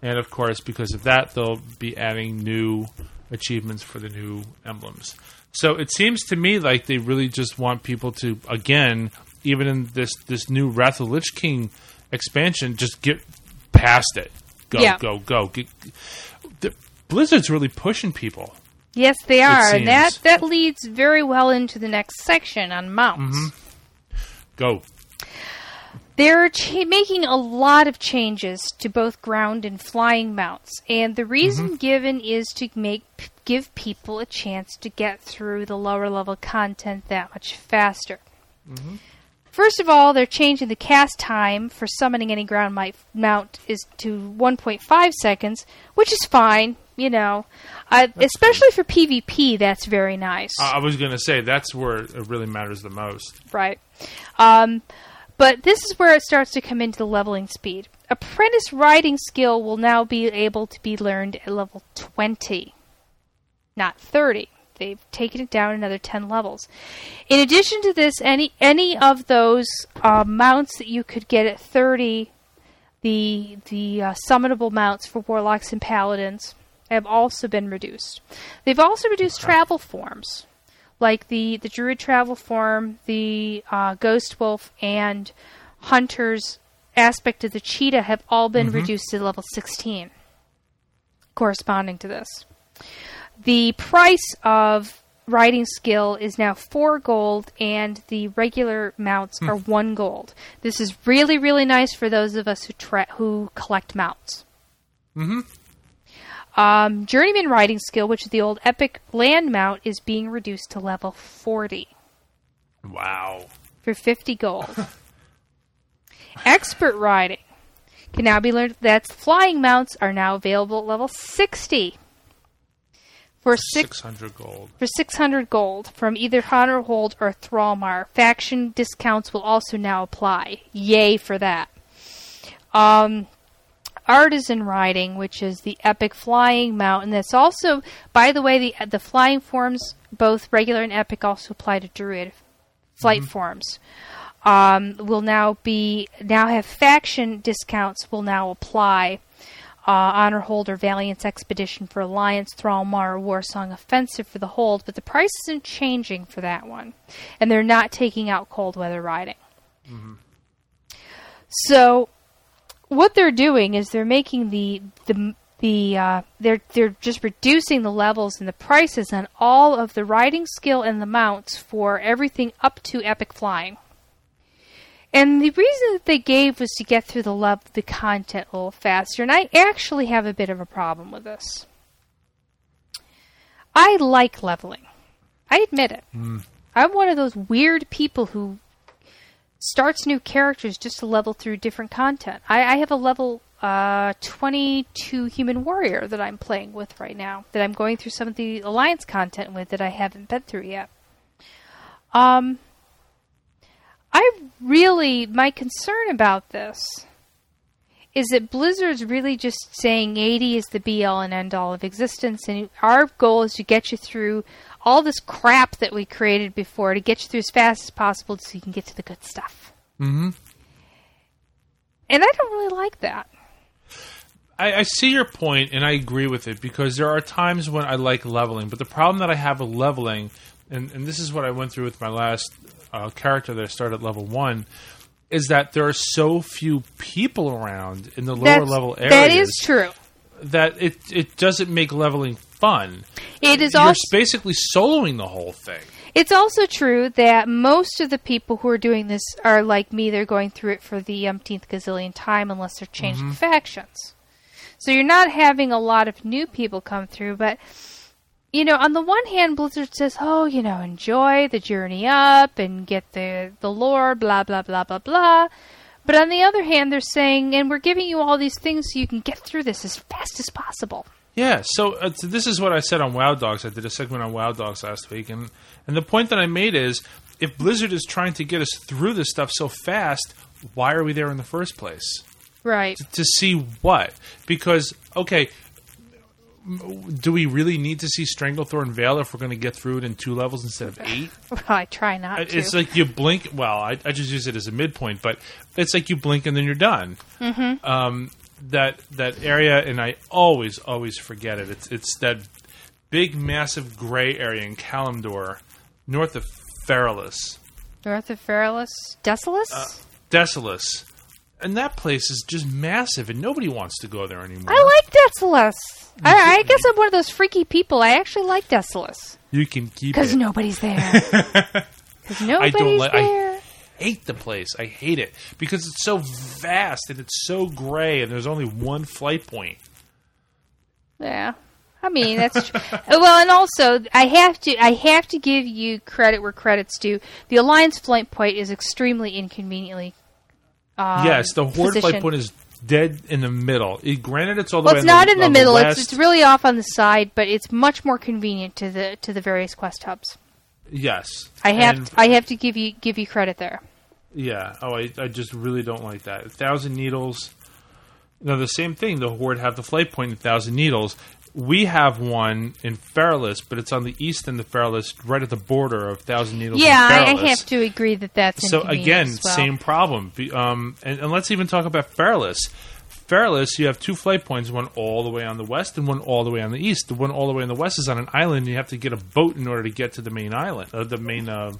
And of course, because of that, they'll be adding new achievements for the new emblems. So it seems to me like they really just want people to, again, even in this this new Wrath of Lich King expansion, just get past it. Go, Yeah. go, go. Get, the, Blizzard's really pushing people. Yes, they are, and that that leads very well into the next section on mounts. Mm-hmm. Go. They're cha- making a lot of changes to both ground and flying mounts, and the reason mm-hmm. given is to make give people a chance to get through the lower level content that much faster. Mm-hmm. First of all, they're changing the cast time for summoning any ground mount is to 1.5 seconds, which is fine, you know. Uh, especially for PvP, that's very nice. I I was going to say that's where it really matters the most. Right. Um, but this is where it starts to come into the leveling speed. Apprentice riding skill will now be able to be learned at level 20, not 30. They've taken it down another 10 levels. In addition to this, any any of those uh, mounts that you could get at 30, the the uh, summonable mounts for warlocks and paladins have also been reduced. They've also reduced travel forms like the the druid travel form, the uh, ghost wolf, and hunter's aspect of the cheetah have all been reduced to level 16, corresponding to this. The price of riding skill is now four gold, and the regular mounts are one gold. This is really really nice for those of us who tra- who collect mounts. Um, Journeyman riding skill, which is the old epic land mount, is being reduced to level 40 Wow. for 50 gold. Expert riding can now be learned. That's flying mounts are now available at level 60 for 600 gold. for 600 gold from either Honor Hold or Thrallmar. Faction discounts will also now apply. Yay for that. Um, artisan riding, which is the epic flying mount, and that's also, by the way, the the flying forms, both regular and epic, also apply to druid flight forms. Um, will now be now have faction discounts will now apply. Uh, Honor Horde or Valiant's Expedition for Alliance, Thrallmar, or Warsong Offensive for the Hold, but the price isn't changing for that one. And they're not taking out cold weather riding. So, what they're doing is they're making the the the uh, they're they're just reducing the levels and the prices on all of the riding skill and the mounts for everything up to epic flying. And the reason that they gave was to get through the lev- the content a little faster. And I actually have a bit of a problem with this. I like leveling. I admit it. I'm one of those weird people who starts new characters just to level through different content. I, I have a level uh, 22 human warrior that I'm playing with right now, that I'm going through some of the alliance content with that I haven't been through yet. Um, I really, my concern about this is that Blizzard's really just saying 80 is the be all and end all of existence, and our goal is to get you through all this crap that we created before to get you through as fast as possible so you can get to the good stuff. Mm-hmm. And I don't really like that. I, I see your point, and I agree with it because there are times when I like leveling, but the problem that I have with leveling, and, and this is what I went through with my last uh, character that I started at level one, is that there are so few people around in the lower That's- level areas That is true. that it it doesn't make leveling fun. It is You're also basically soloing the whole thing. It's also true that most of the people who are doing this are like me. They're going through it for the umpteenth gazillion time, unless they're changing factions. So you're not having a lot of new people come through. But you know, on the one hand, Blizzard says, "Oh, you know, enjoy the journey up and get the the lore, blah blah blah blah blah." But on the other hand, they're saying, "And we're giving you all these things so you can get through this as fast as possible." Yeah, so uh, this is what I said on Wild Dogs. I did a segment on Wild Dogs last week, and and the point that I made is, if Blizzard is trying to get us through this stuff so fast, why are we there in the first place? Right. To see what? Because okay, do we really need to see Stranglethorn Vale if we're going to get through it in two levels instead of eight? Well, I try not to. It's like you blink. Well, I, I just use it as a midpoint, but it's like you blink and then you're done. Mm-hmm. Um, that that area, and I always always forget it. It's it's that big, massive gray area in Kalimdor, north of Feralas, North of Feralas, Desolace. Uh, Desolace, and that place is just massive, and nobody wants to go there anymore. I like Desolace. I, I guess I'm one of those freaky people. I actually like Desolace you can keep because it. nobody's there. Because nobody's like- I- there. hate the place. I hate it because it's so vast and it's so gray, and there's only one flight point. Yeah. I mean that's tr- well, and also I have to I have to give you credit where credit's due. The Alliance flight point is extremely inconveniently. Um, yes, the horde flight point is dead in the middle. It, granted, it's all the way. Well, way it's not in the middle. west. It's, it's really off on the side, but it's much more convenient to the to the various quest hubs. yes. I have And- to, I have to give you give you credit there. Yeah. Oh, I, I just really don't like that. A thousand needles. No, the same thing. The horde have the flight point in Thousand Needles. We have one in Feralas, but it's on the east end of Feralas, right at the border of Thousand Needles. Yeah, I, have to agree that that's So again, well. same problem. Um, and, and let's even talk about Feralas. Feralas, you have two flight points, one all the way on the west and one all the way on the east. The one all the way on the west is on an island. And you have to get a boat in order to get to the main island, uh, the main uh,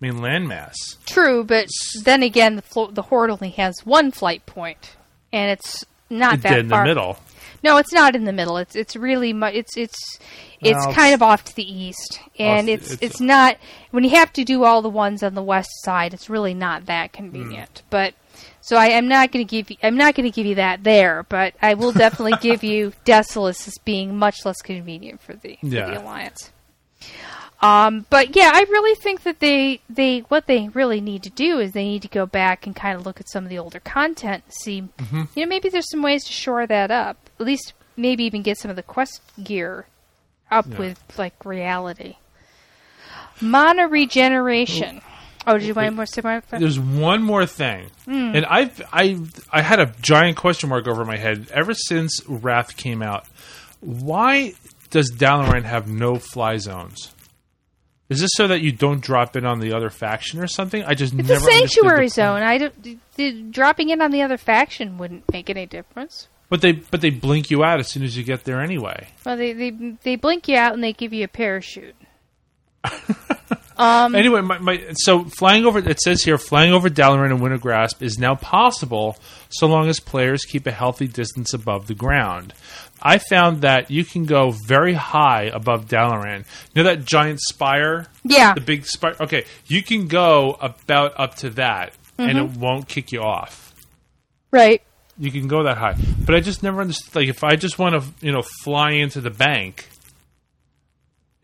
main landmass. True, but then again, the flo- the horde only has one flight point, and it's not that dead in the middle. No, it's not in the middle. It's it's really mu- it's it's it's Well, kind of off to the east, and it's, it's- it's not when you have to do all the ones on the west side. It's really not that Hmm. convenient. But so I am not going to give you I'm not going to give you that there, but I will definitely give you Desolace as being much less convenient for the, for the alliance. Um, but yeah, I really think that they they what they really need to do is they need to go back and kind of look at some of the older content and see, Mm-hmm. you know, maybe there's some ways to shore that up. At least maybe even get some of the quest gear up Yeah. with like reality. Mana regeneration. Oh, did you want more? There's one more thing, Hmm. and I've I I had a giant question mark over my head ever since Wrath came out. Why does Dalaran have no fly zones? Is this so that you don't drop in on the other faction or something? I just It's never a sanctuary zone. I don't. The, the, dropping in on the other faction wouldn't make any difference. But they but they blink you out as soon as you get there anyway. Well, they they they blink you out and they give you a parachute. Um, Anyway, my, my so flying over it says here flying over Dalaran and Wintergrasp is now possible so long as players keep a healthy distance above the ground. I found that you can go very high above Dalaran. You know that giant spire, Yeah. the big spire. Okay, you can go about up to that, and Mm-hmm. it won't kick you off. Right. You can go that high, but I just never understood. Like if I just want to, you know, fly into the bank,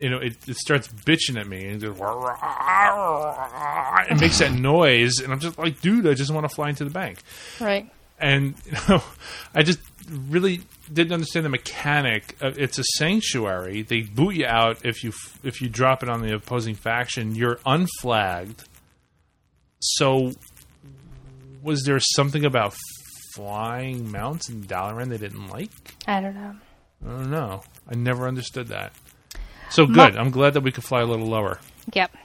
you know, it, it starts bitching at me and just, it makes that noise, and I'm just like, dude, I just want to fly into the bank. Right. And you know, I just really didn't understand the mechanic. Of, it's a sanctuary. They boot you out if you if you drop it on the opposing faction. You're unflagged. So, was there something about flying mounts in Dalaran they didn't like? I don't know. I don't know. I never understood that. So good. I'm glad that we could fly a little lower. Yep.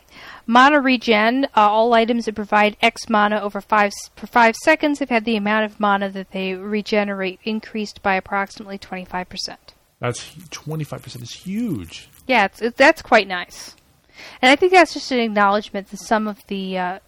Mana regen. Uh, all items that provide X mana over five per five seconds have had the amount of mana that they regenerate increased by approximately twenty five percent. That's 25 percent is huge. Yeah, it's, it, that's quite nice. And I think that's just an acknowledgement that some of the, uh,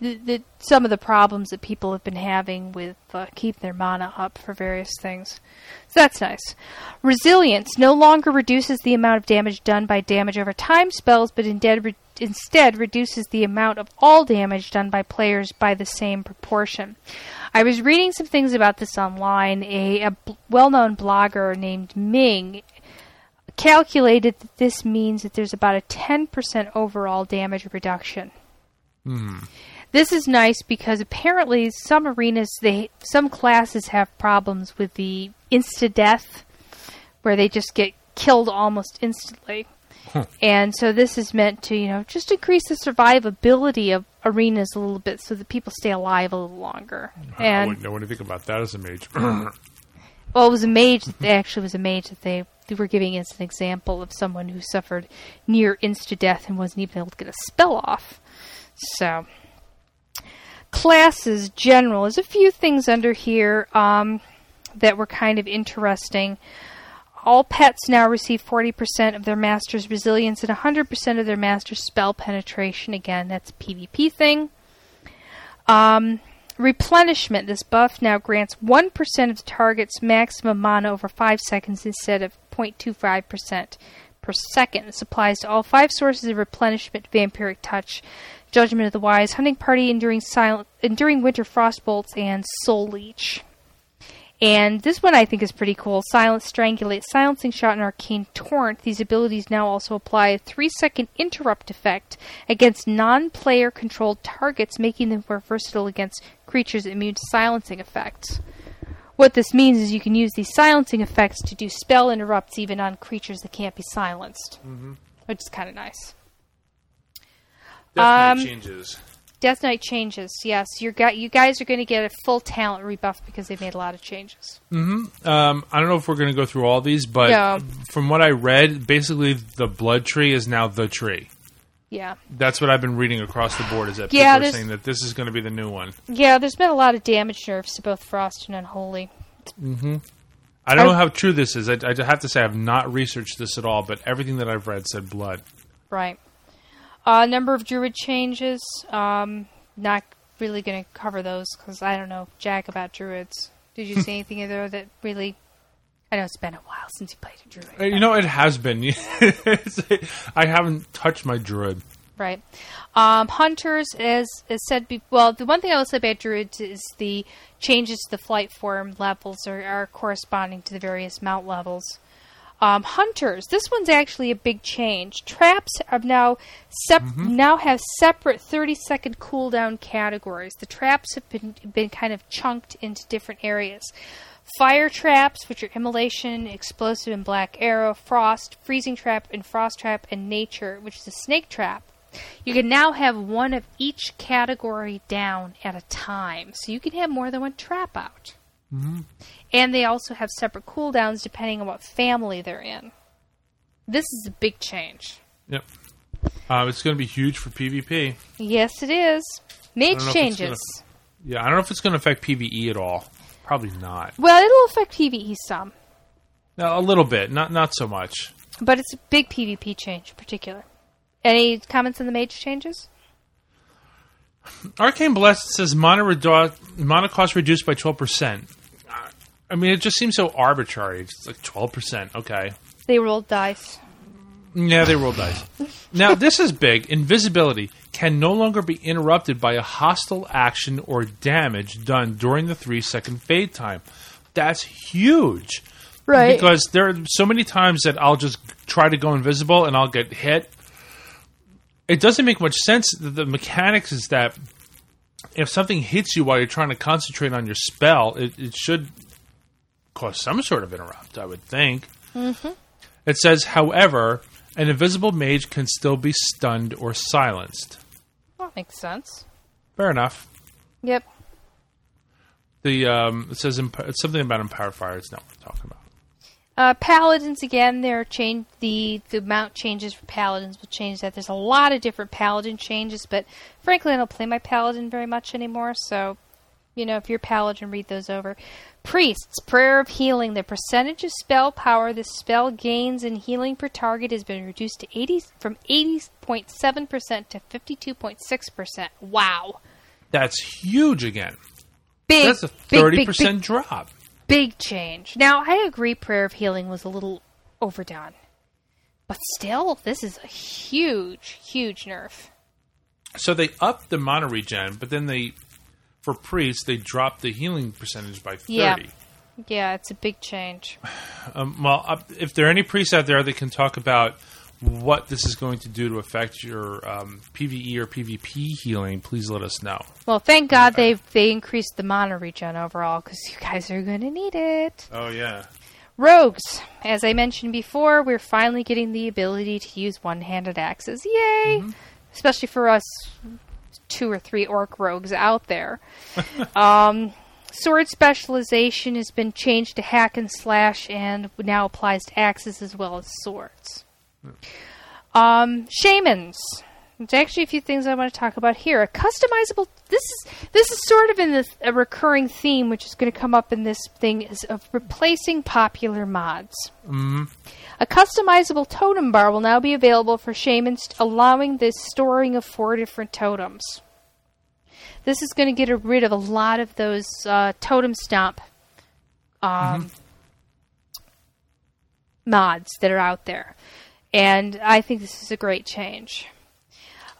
the, some of the problems that people have been having with uh, keep their mana up for various things. So that's nice. Resilience no longer reduces the amount of damage done by damage over time spells, but instead re- instead reduces the amount of all damage done by players by the same proportion. I was reading some things about this online. A, b- well-known blogger named Ming calculated that this means that there's about a 10% overall damage reduction. This is nice because apparently some arenas, they some classes have problems with the insta death, where they just get killed almost instantly. And so this is meant to, you know, just increase the survivability of arenas a little bit, so that people stay alive a little longer. I And wouldn't know anything about that as a mage. well, it was a mage. That they actually was a mage that they they were giving us an example of someone who suffered near insta death and wasn't even able to get a spell off. So, classes general. There's a few things under here um, that were kind of interesting. All pets now receive 40% of their master's resilience and 100% of their master's spell penetration. Again, that's a PvP thing. Um, replenishment. This buff now grants 1% of the target's maximum mana over 5 seconds instead of 0.25% per second. This applies to all five sources of replenishment Vampiric Touch, Judgment of the Wise, Hunting Party, Enduring, Silent, Enduring Winter Frostbolts, and Soul Leech. And this one I think is pretty cool. Silence, Strangulate, Silencing Shot, and Arcane Torrent. These abilities now also apply a 3 second interrupt effect against non player controlled targets, making them more versatile against creatures immune to silencing effects. What this means is you can use these silencing effects to do spell interrupts even on creatures that can't be silenced, mm-hmm. which is kind of nice. Definitely um, changes. Death Knight changes. Yes, you got you guys are going to get a full talent rebuff because they've made a lot of changes. Mm-hmm. Um, I don't know if we're going to go through all these, but yeah. from what I read, basically the blood tree is now the tree. Yeah, that's what I've been reading across the board. Is that yeah, people are saying that this is going to be the new one? Yeah, there's been a lot of damage nerfs to both Frost and Unholy. Mm-hmm. I don't I, know how true this is. I, I have to say I've not researched this at all, but everything that I've read said blood. Right. A uh, number of druid changes. Um, not really going to cover those because I don't know jack about druids. Did you see anything there that really? I know it's been a while since you played a druid. Uh, you know, it has been. I haven't touched my druid. Right. Um, hunters, as, as said, be- well, the one thing I will say about druids is the changes to the flight form levels are, are corresponding to the various mount levels. Um, hunters. This one's actually a big change. Traps are now sep- mm-hmm. now have separate 30 second cooldown categories. The traps have been been kind of chunked into different areas. Fire traps, which are immolation, explosive, and black arrow. Frost, freezing trap, and frost trap, and nature, which is a snake trap. You can now have one of each category down at a time, so you can have more than one trap out. Mm-hmm. And they also have separate cooldowns depending on what family they're in. This is a big change. Yep. Uh, it's going to be huge for PvP. Yes, it is. Mage changes. Gonna, yeah, I don't know if it's going to affect PvE at all. Probably not. Well, it'll affect PvE some. a little bit, not not so much. But it's a big PvP change in particular. Any comments on the mage changes? Arcane Blast says mana, redu- mana cost reduced by 12%. I mean, it just seems so arbitrary. It's like 12%. Okay. They rolled dice. Yeah, they rolled dice. now, this is big. Invisibility can no longer be interrupted by a hostile action or damage done during the three second fade time. That's huge. Right. Because there are so many times that I'll just try to go invisible and I'll get hit. It doesn't make much sense. The mechanics is that if something hits you while you're trying to concentrate on your spell, it, it should cause some sort of interrupt, I would think. Mm-hmm. It says, however, an invisible mage can still be stunned or silenced. That makes sense. Fair enough. Yep. The um, it says it's something about empowered fire. It's not what we're talking about. Uh, paladins again, they're change the the mount changes for paladins will change that. There's a lot of different paladin changes, but frankly, I don't play my paladin very much anymore. So, you know, if you're paladin, read those over. Priests, prayer of healing. The percentage of spell power the spell gains in healing per target has been reduced to 80 from 80.7% to 52.6%. Wow. That's huge again. Big. That's a 30% big, big, big, drop big change. Now, I agree Prayer of Healing was a little overdone. But still, this is a huge, huge nerf. So they upped the mana regen, but then they, for priests, they dropped the healing percentage by 30. Yeah, yeah it's a big change. Um, well, uh, if there are any priests out there that can talk about what this is going to do to affect your um, PVE or PvP healing, please let us know. Well, thank God they they increased the mana regen overall because you guys are going to need it. Oh yeah. Rogues, as I mentioned before, we're finally getting the ability to use one-handed axes. Yay! Mm-hmm. Especially for us two or three orc rogues out there. um, sword specialization has been changed to hack and slash and now applies to axes as well as swords. Um, shamans. There's actually a few things I want to talk about here. A customizable. This is this is sort of in the, a recurring theme, which is going to come up in this thing, is of replacing popular mods. hmm A customizable totem bar will now be available for shamans, allowing the storing of four different totems. This is going to get rid of a lot of those uh, totem stomp um, mods that are out there, and I think this is a great change.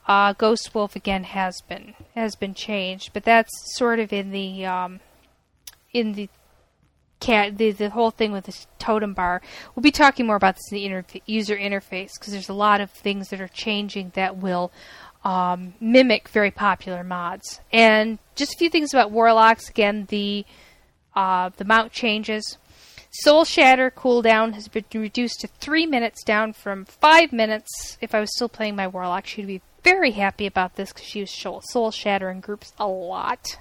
Uh, Ghost Wolf again has been has been changed, but that's sort of in the um, in the cat the, the whole thing with this totem bar. We'll be talking more about this in the interf- user interface because there's a lot of things that are changing that will um, mimic very popular mods. And just a few things about warlocks. Again, the uh, the mount changes. Soul Shatter cooldown has been reduced to three minutes, down from five minutes. If I was still playing my warlock, she'd be very happy about this because she was soul, soul Shatter in groups a lot.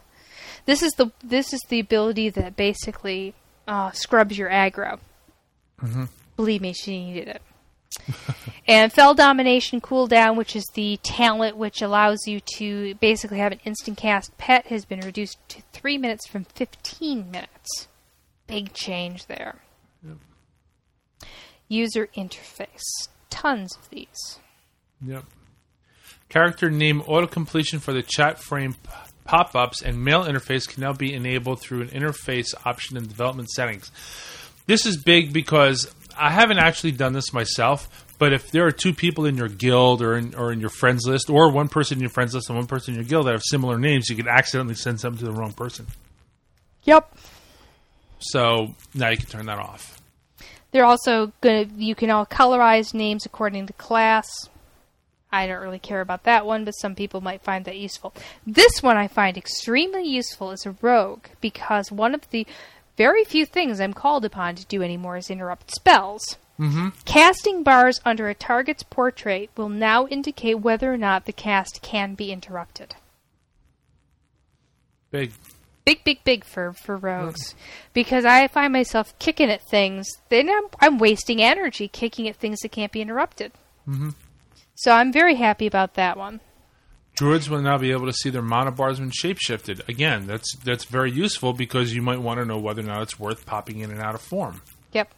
This is the this is the ability that basically uh, scrubs your aggro. Believe me, she needed it. and Fel Domination cooldown, which is the talent which allows you to basically have an instant cast pet, has been reduced to 3 minutes from 15 minutes. Big change there. Yep. User interface. Tons of these. Yep. Character name auto completion for the chat frame p- pop-ups and mail interface can now be enabled through an interface option in development settings. This is big because I haven't actually done this myself, but if there are two people in your guild or in, or in your friends list, or one person in your friends list and one person in your guild that have similar names, you could accidentally send something to the wrong person. Yep. So now you can turn that off. They're also going to, you can all colorize names according to class. I don't really care about that one, but some people might find that useful. This one I find extremely useful as a rogue because one of the very few things I'm called upon to do anymore is interrupt spells. Mm-hmm. Casting bars under a target's portrait will now indicate whether or not the cast can be interrupted. Big. Big, big, big for, for rogues. Because I find myself kicking at things, then I'm, I'm wasting energy kicking at things that can't be interrupted. Mhm. So I'm very happy about that one. Druids will now be able to see their mana bars when shapeshifted. Again, that's that's very useful because you might want to know whether or not it's worth popping in and out of form. Yep.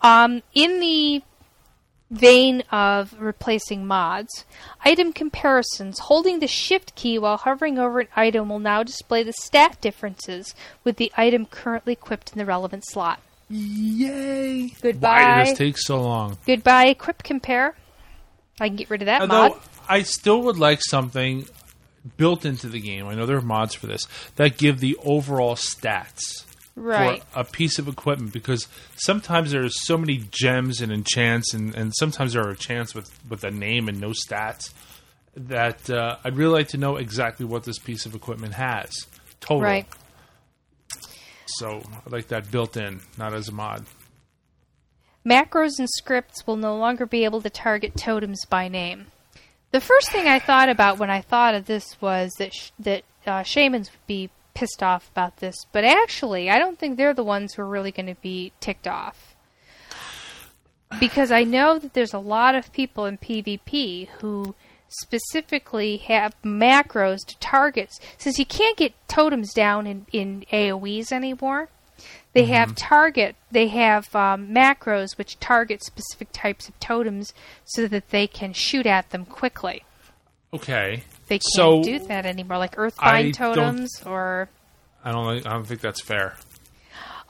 Um, in the vein of replacing mods, item comparisons. Holding the shift key while hovering over an item will now display the stat differences with the item currently equipped in the relevant slot. Yay! Goodbye. Why Goodbye. did this take so long? Goodbye, EquipCompare. I can get rid of that Although mod. I still would like something built into the game. I know there are mods for this that give the overall stats Right. for a piece of equipment because sometimes there are so many gems and enchants and, and sometimes there are enchants with, with a name and no stats that uh, I'd really like to know exactly what this piece of equipment has total. Right. So I'd like that built in, not as a mod. Macros and scripts will no longer be able to target totems by name. The first thing I thought about when I thought of this was that sh- that uh, shamans would be pissed off about this, but actually, I don't think they're the ones who are really going to be ticked off. Because I know that there's a lot of people in PvP who specifically have macros to targets. Since you can't get totems down in, in AoEs anymore, they have target. They have um, macros which target specific types of totems so that they can shoot at them quickly. Okay. They can't So, do that anymore, like I Earthbind don't- totems, or I don't. I don't think that's fair.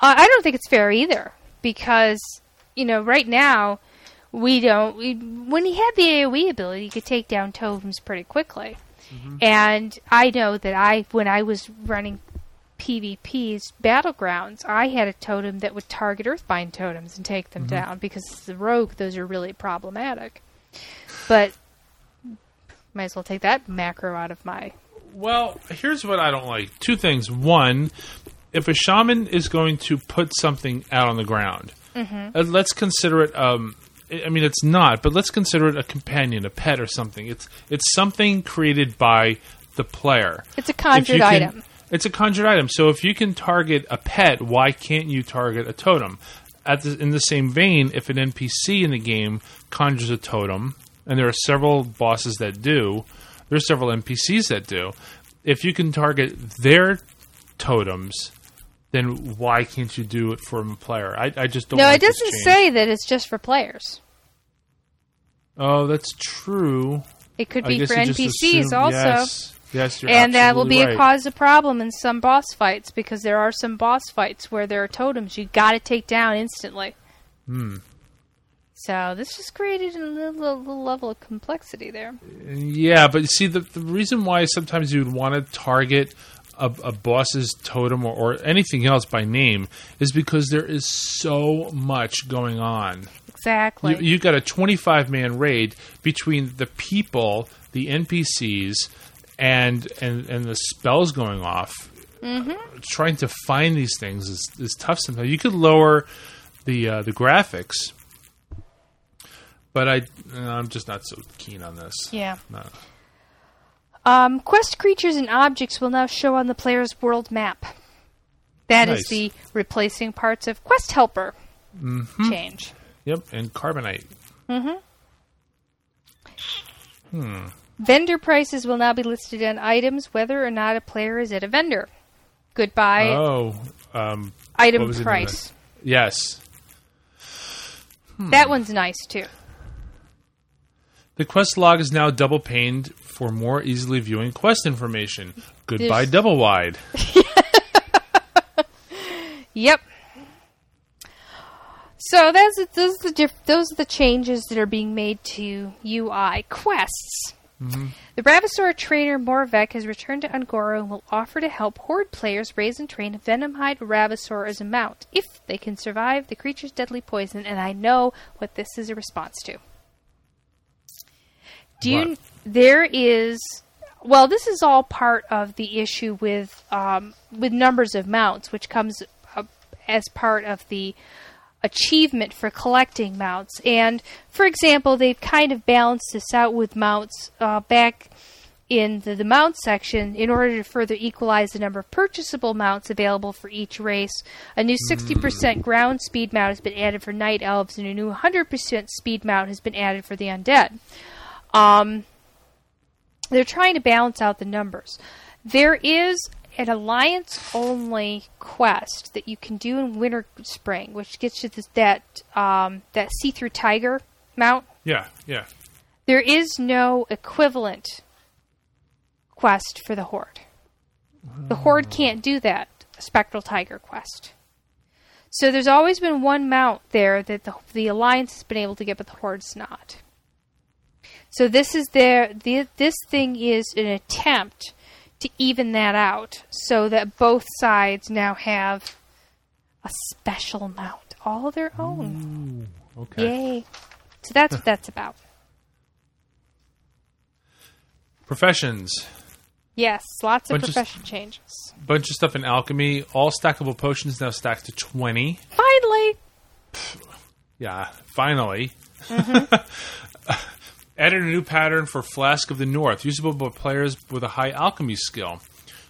uh, I don't think it's fair either because you know right now we don't. We, when he had the AOE ability, he could take down totems pretty quickly, and I know that I when I was running PvP's battlegrounds, I had a totem that would target Earthbind totems and take them down because a rogue, those are really problematic. But might as well take that macro out of my Well, here's what I don't like. Two things. One, if a shaman is going to put something out on the ground, uh, let's consider it. Um, I I mean, it's not, but let's consider it a companion, a pet, or something. It's it's something created by the player. It's a conjured can- item. It's a conjured item. So if you can target a pet, why can't you target a totem? At the, in the same vein, if an NPC in the game conjures a totem, and there are several bosses that do, there are several NPCs that do. If you can target their totems, then why can't you do it for a player? I, I just don't. No, it doesn't say that it's just for players. Oh, that's true. It could I be for NPCs assume- also. Yes, yes you're and that will be right. a cause of problem in some boss fights because there are some boss fights where there are totems you got to take down instantly. Hmm. So this just created a little, little level of complexity there. Yeah, but you see, the, the reason why sometimes you would want to target a, a boss's totem or, or anything else by name is because there is so much going on. Exactly. You, you got a 25 man raid between the people, the NPCs, and and and the spells going off. Mm-hmm. Trying to find these things is, is tough sometimes. You could lower the uh, the graphics, but I I'm just not so keen on this. yeah. No. Um, quest creatures and objects will now show on the player's world map. That is Nice. the replacing parts of Quest Helper Mm-hmm. change. Yep, and carbonite. Vendor prices will now be listed on items whether or not a player is at a vendor. Goodbye Oh, um, item what was the name of price. yes. That one's nice too. The quest log is now double paned for more easily viewing quest information. Goodbye, There's- double wide. Yep. So that's those are the diff- those are the changes that are being made to UI quests. The Ravasaur trainer Morvek has returned to Un'Goro and will offer to help Horde players raise and train a Venomhide Ravasaur as a mount if they can survive the creature's deadly poison. And I know what this is a response to. Do you? There is. Well, this is all part of the issue with um, with numbers of mounts, which comes as part of the achievement for collecting mounts. And for example, they've kind of balanced this out with mounts uh, back in the, the mount section in order to further equalize the number of purchasable mounts available for each race. A new 60% ground speed mount has been added for night elves, and a new 100% speed mount has been added for the undead. Um, they're trying to balance out the numbers. There is an alliance only quest that you can do in Winter Spring, which gets you this, that um, that see through tiger mount. Yeah, yeah. There is no equivalent quest for the Horde. The Horde can't do that Spectral Tiger quest. So there's always been one mount there that the, the Alliance has been able to get, but the Horde's not. So this is their the, this thing is an attempt to even that out, so that both sides now have a special mount, all their own. Okay. Yay! So that's what that's about. Professions. Yes, lots of Bunch of- profession changes. Bunch of stuff in alchemy. All stackable potions now stacked to 20. Finally, Yeah, finally. Mm-hmm. Added a new pattern for Flask of the North, usable by players with a high alchemy skill.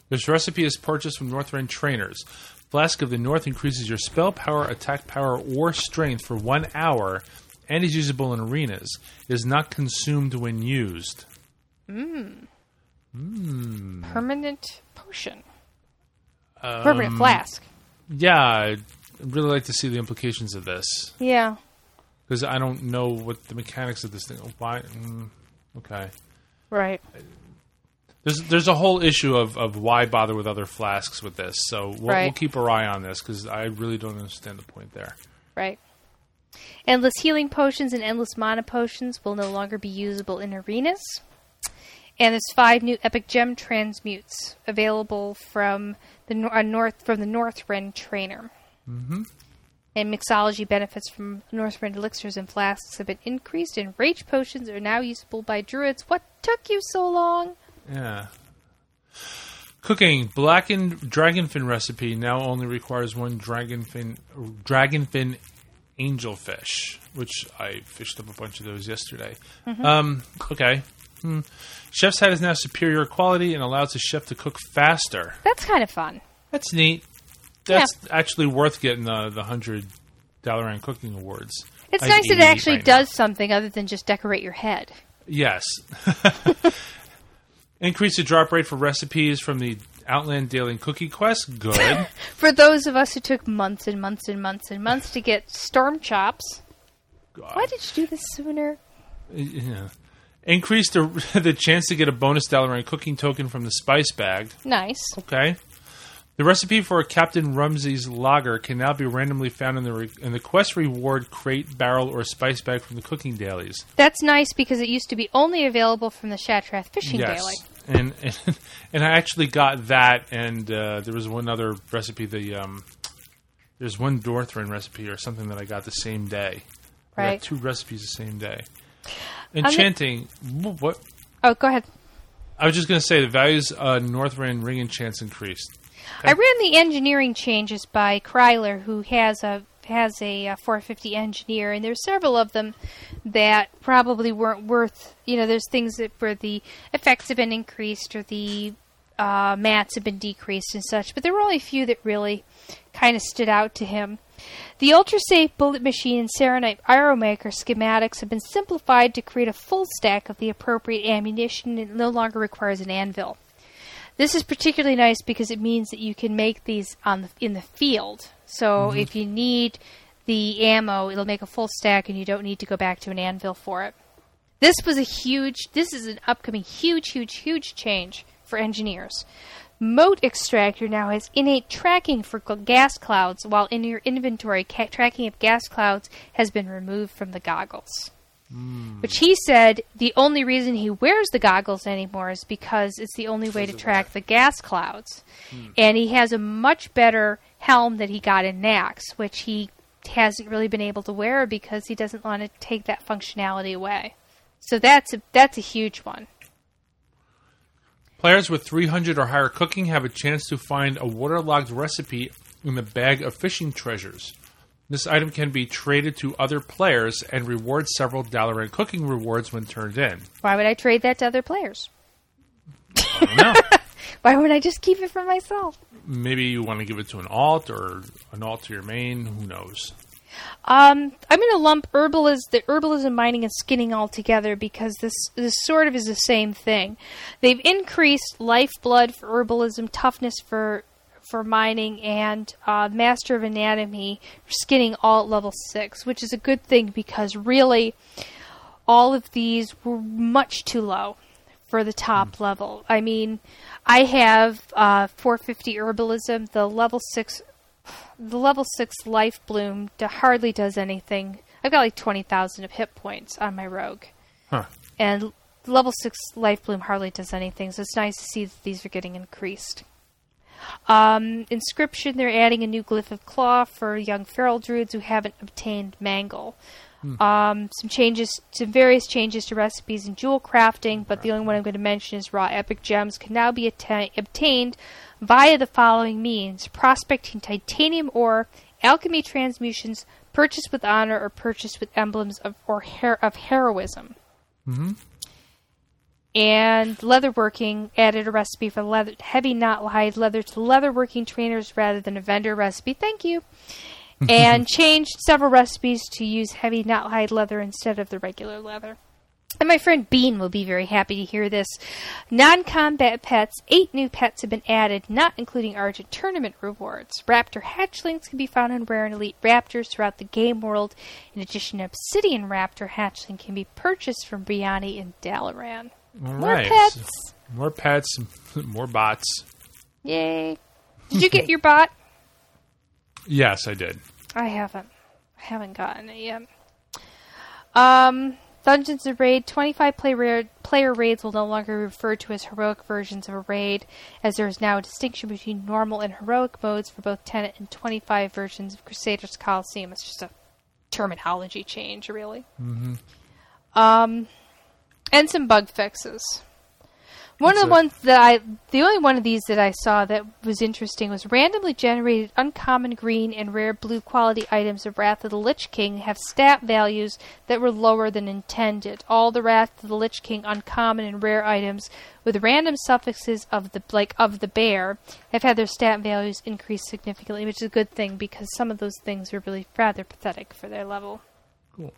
This recipe is purchased from Northrend trainers. Flask of the North increases your spell power, attack power, or strength for one hour and is usable in arenas. It is not consumed when used. permanent potion, Um, permanent flask. Yeah, I'd really like to see the implications of this Yeah, because I don't know what the mechanics of this thing. Why? Mm, okay. right. There's there's a whole issue of, of why bother with other flasks with this. So we'll, Right. we'll keep our eye on this because I really don't understand the point there. Right. Endless healing potions and endless mana potions will no longer be usable in arenas. And there's five new epic gem transmutes available from the uh, north from the Northrend trainer. Mm-hmm. And mixology benefits from Northrend elixirs and flasks have been increased, and rage potions are now usable by druids. What took you so long? Yeah. Cooking blackened dragonfin recipe now only requires one dragonfin dragonfin angelfish, which I fished up a bunch of those yesterday. Um, okay. Hmm. Chef's Hat is now superior quality and allows the chef to cook faster. That's kind of fun. That's neat. That's actually worth getting the the hundred Dalaran Cooking Awards. It's I nice that it actually right now. does something other than just decorate your head. Yes. Increase the drop rate for recipes from the Outland Daily Cookie Quest. Good. For those of us who took months and months and months and months to get Stormchops, God. why did you do this sooner? Yeah. Increase the the chance to get a bonus Dalaran cooking token from the spice bag. Nice. Okay. The recipe for Captain Rumsey's lager can now be randomly found in the re- in the quest reward crate, barrel, or spice bag from the cooking dailies. That's nice because it used to be only available from the Shattrath Fishing yes. Daily. And, and and I actually got that, and uh, there was one other recipe. The um, there's one Dorthrin recipe or something that I got the same day. I Right. got two recipes the same day. Enchanting. wh- What? Oh, go ahead. I was just going to say the values uh, Northrend ring enchants increased. I ran the engineering changes by Kryler, who has a has a, uh 450 engineer, and there's several of them that probably weren't worth. You know, there's things that where the effects have been increased or the uh, mats have been decreased and such, but there were only a few that really kind of stood out to him. The ultra safe bullet machine and Serenite Aeromaker schematics have been simplified to create a full stack of the appropriate ammunition and it no longer requires an anvil. This is particularly nice because it means that you can make these on the, in the field. So mm-hmm. if you need the ammo, it'll make a full stack, and you don't need to go back to an anvil for it. This was a huge. This is an upcoming huge, huge, huge change for engineers. Mote Extractor now has innate tracking for gas clouds, while in your inventory, ca- tracking of gas clouds has been removed from the goggles. Hmm. Which he said the only reason he wears the goggles anymore is because it's the only way to track the gas clouds. Hmm. And he has a much better helm that he got in Naxx, which he hasn't really been able to wear because he doesn't want to take that functionality away. So that's a, that's a huge one. Players with 300 or higher cooking have a chance to find a waterlogged recipe in the bag of fishing treasures. This item can be traded to other players and reward several Dalaran cooking rewards when turned in. Why would I trade that to other players? I don't know. Why would I just keep it for myself? Maybe you want to give it to an alt or an alt to your main. Who knows? Um, I'm going to lump herbalism, the herbalism, mining, and skinning all together because this this sort of is the same thing. They've increased lifeblood for herbalism, toughness for for mining, and uh, master of anatomy for skinning all at level six, which is a good thing because really, all of these were much too low for the top level. I mean, I have uh, 450 herbalism, the level six the level six life bloom hardly does anything. I've got like twenty thousand of hit points on my rogue, Huh. and level six life bloom hardly does anything. So it's nice to see that these are getting increased. Um, inscription: They're adding a new glyph of claw for young feral druids who haven't obtained mangle. Um, some changes, some various changes to recipes and jewel crafting, but the only one I'm going to mention is raw epic gems can now be atta- obtained via the following means: prospecting titanium ore, alchemy transmutations, purchased with honor, or purchased with emblems of or her- of heroism. And leatherworking added a recipe for leather, heavy Knothide leather to leatherworking trainers rather than a vendor recipe. Thank you. and changed several recipes to use heavy Knothide leather instead of the regular leather. And my friend Bean will be very happy to hear this. Non combat pets, eight new pets have been added, not including Argent tournament rewards. Raptor hatchlings can be found in rare and elite raptors throughout the game world. In addition, Obsidian Raptor hatchling can be purchased from Breanni and Dalaran. All More right. pets! More pets. More bots. Yay. Did you get your bot? Yes, I did. I haven't. I haven't gotten it yet. Um, Dungeons and Raid 25 play player raids will no longer be referred to as heroic versions of a raid, as there is now a distinction between normal and heroic modes for both 10 and 25 versions of Crusaders Coliseum. It's just a terminology change, really. Um, and some bug fixes. One That's of the it. ones that I, the only one of these that I saw that was interesting was randomly generated uncommon green and rare blue quality items of Wrath of the Lich King have stat values that were lower than intended. All the Wrath of the Lich King uncommon and rare items with random suffixes of the like of the bear have had their stat values increased significantly, which is a good thing because some of those things were really rather pathetic for their level. Cool.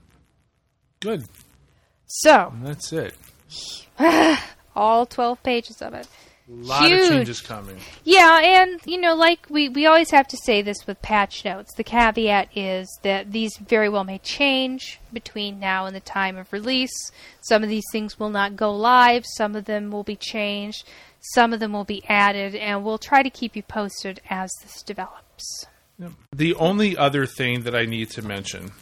Good. So, And that's it. all 12 pages of it. A lot Huge. of changes coming. Yeah, and you know, like we we always have to say this with patch notes. The caveat is that these very well may change between now and the time of release. Some of these things will not go live, some of them will be changed, some of them will be added, and we'll try to keep you posted as this develops. The only other thing that I need to mention,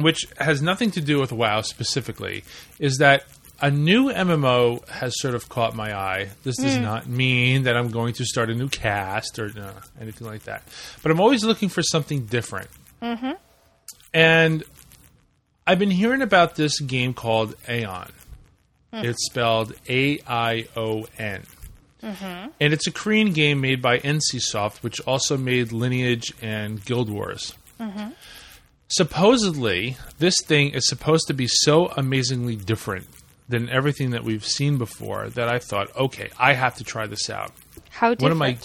which has nothing to do with WoW specifically, is that a new MMO has sort of caught my eye. This does not mean that I'm going to start a new cast or uh, anything like that. But I'm always looking for something different. Mm-hmm. And I've been hearing about this game called Aion. It's spelled A I O N. And it's a Korean game made by NCSoft, which also made Lineage and Guild Wars. Supposedly, this thing is supposed to be so amazingly different than everything that we've seen before that I thought, okay, I have to try this out. How different? One of my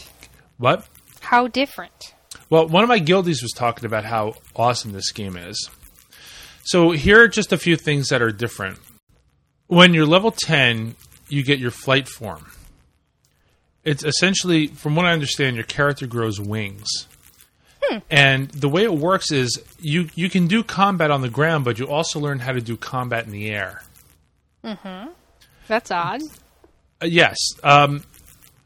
what? How different? Well, one of my guildies was talking about how awesome this game is. So here are just a few things that are different. When you're level 10, you get your flight form. It's essentially, from what I understand, your character grows wings. And the way it works is you, you can do combat on the ground, but you also learn how to do combat in the air. Mhm. That's odd. Uh, yes. Um,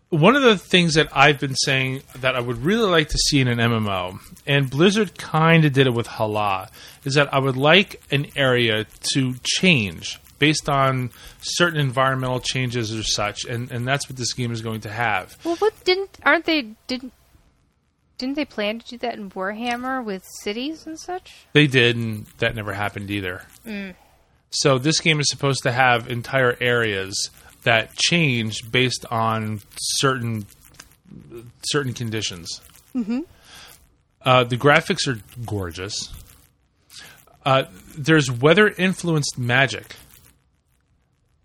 one of the things that I've been saying that I would really like to see in an MMO, and Blizzard kind of did it with Halaa, is that I would like an area to change based on certain environmental changes or such, and, and that's what this game is going to have. Well, what didn't aren't they didn't didn't they plan to do that in Warhammer with cities and such? They did, and that never happened either. So this game is supposed to have entire areas that change based on certain certain conditions. Mm-hmm. Uh, the graphics are gorgeous. Uh, there's weather influenced magic.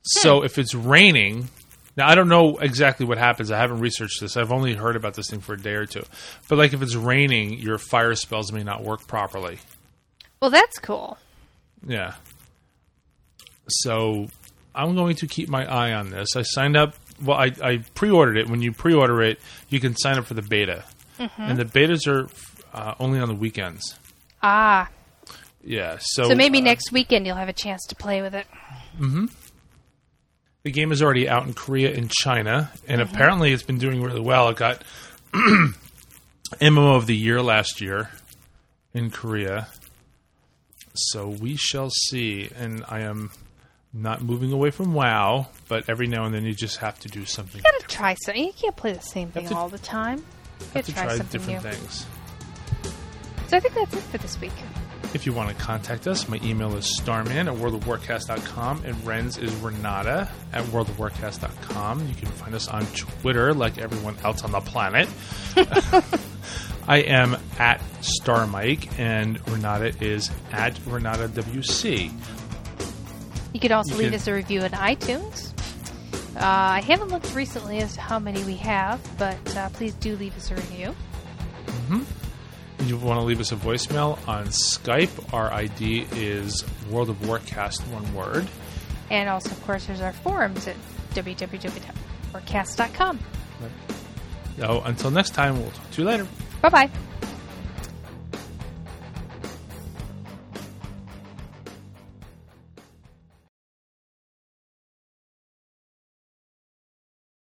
So if it's raining, now I don't know exactly what happens. I haven't researched this. I've only heard about this thing for a day or two. But like if it's raining, your fire spells may not work properly. Well, that's cool. Yeah. So I'm going to keep my eye on this. I signed up. Well, I, I pre-ordered it. When you pre-order it, you can sign up for the beta, and the betas are uh, only on the weekends. Ah, Yeah. So, so maybe uh, next weekend you'll have a chance to play with it. The game is already out in Korea and China, and mm-hmm. apparently it's been doing really well. It got MMO of the year last year in Korea. So we shall see. And I am not moving away from WoW, but every now and then you just have to do something. You gotta try something. You can't play the same thing to- all the time. You have gotta try, try something new. different things. So I think that's it for this week. If you want to contact us, my email is starman at worldofwarcast.com and Ren's is Renata at worldofwarcast.com. You can find us on Twitter like everyone else on the planet. I am at StarMike and Renata is at Renata WC. You could also You leave can- us a review on iTunes. Uh, I haven't looked recently as to how many we have, but uh, please do leave us a review. You want to leave us a voicemail on Skype. Our ID is World of Warcast, one word. And also, of course, there's our forums at www.orcast.com. So oh, until next time, we'll talk to you later. Bye bye.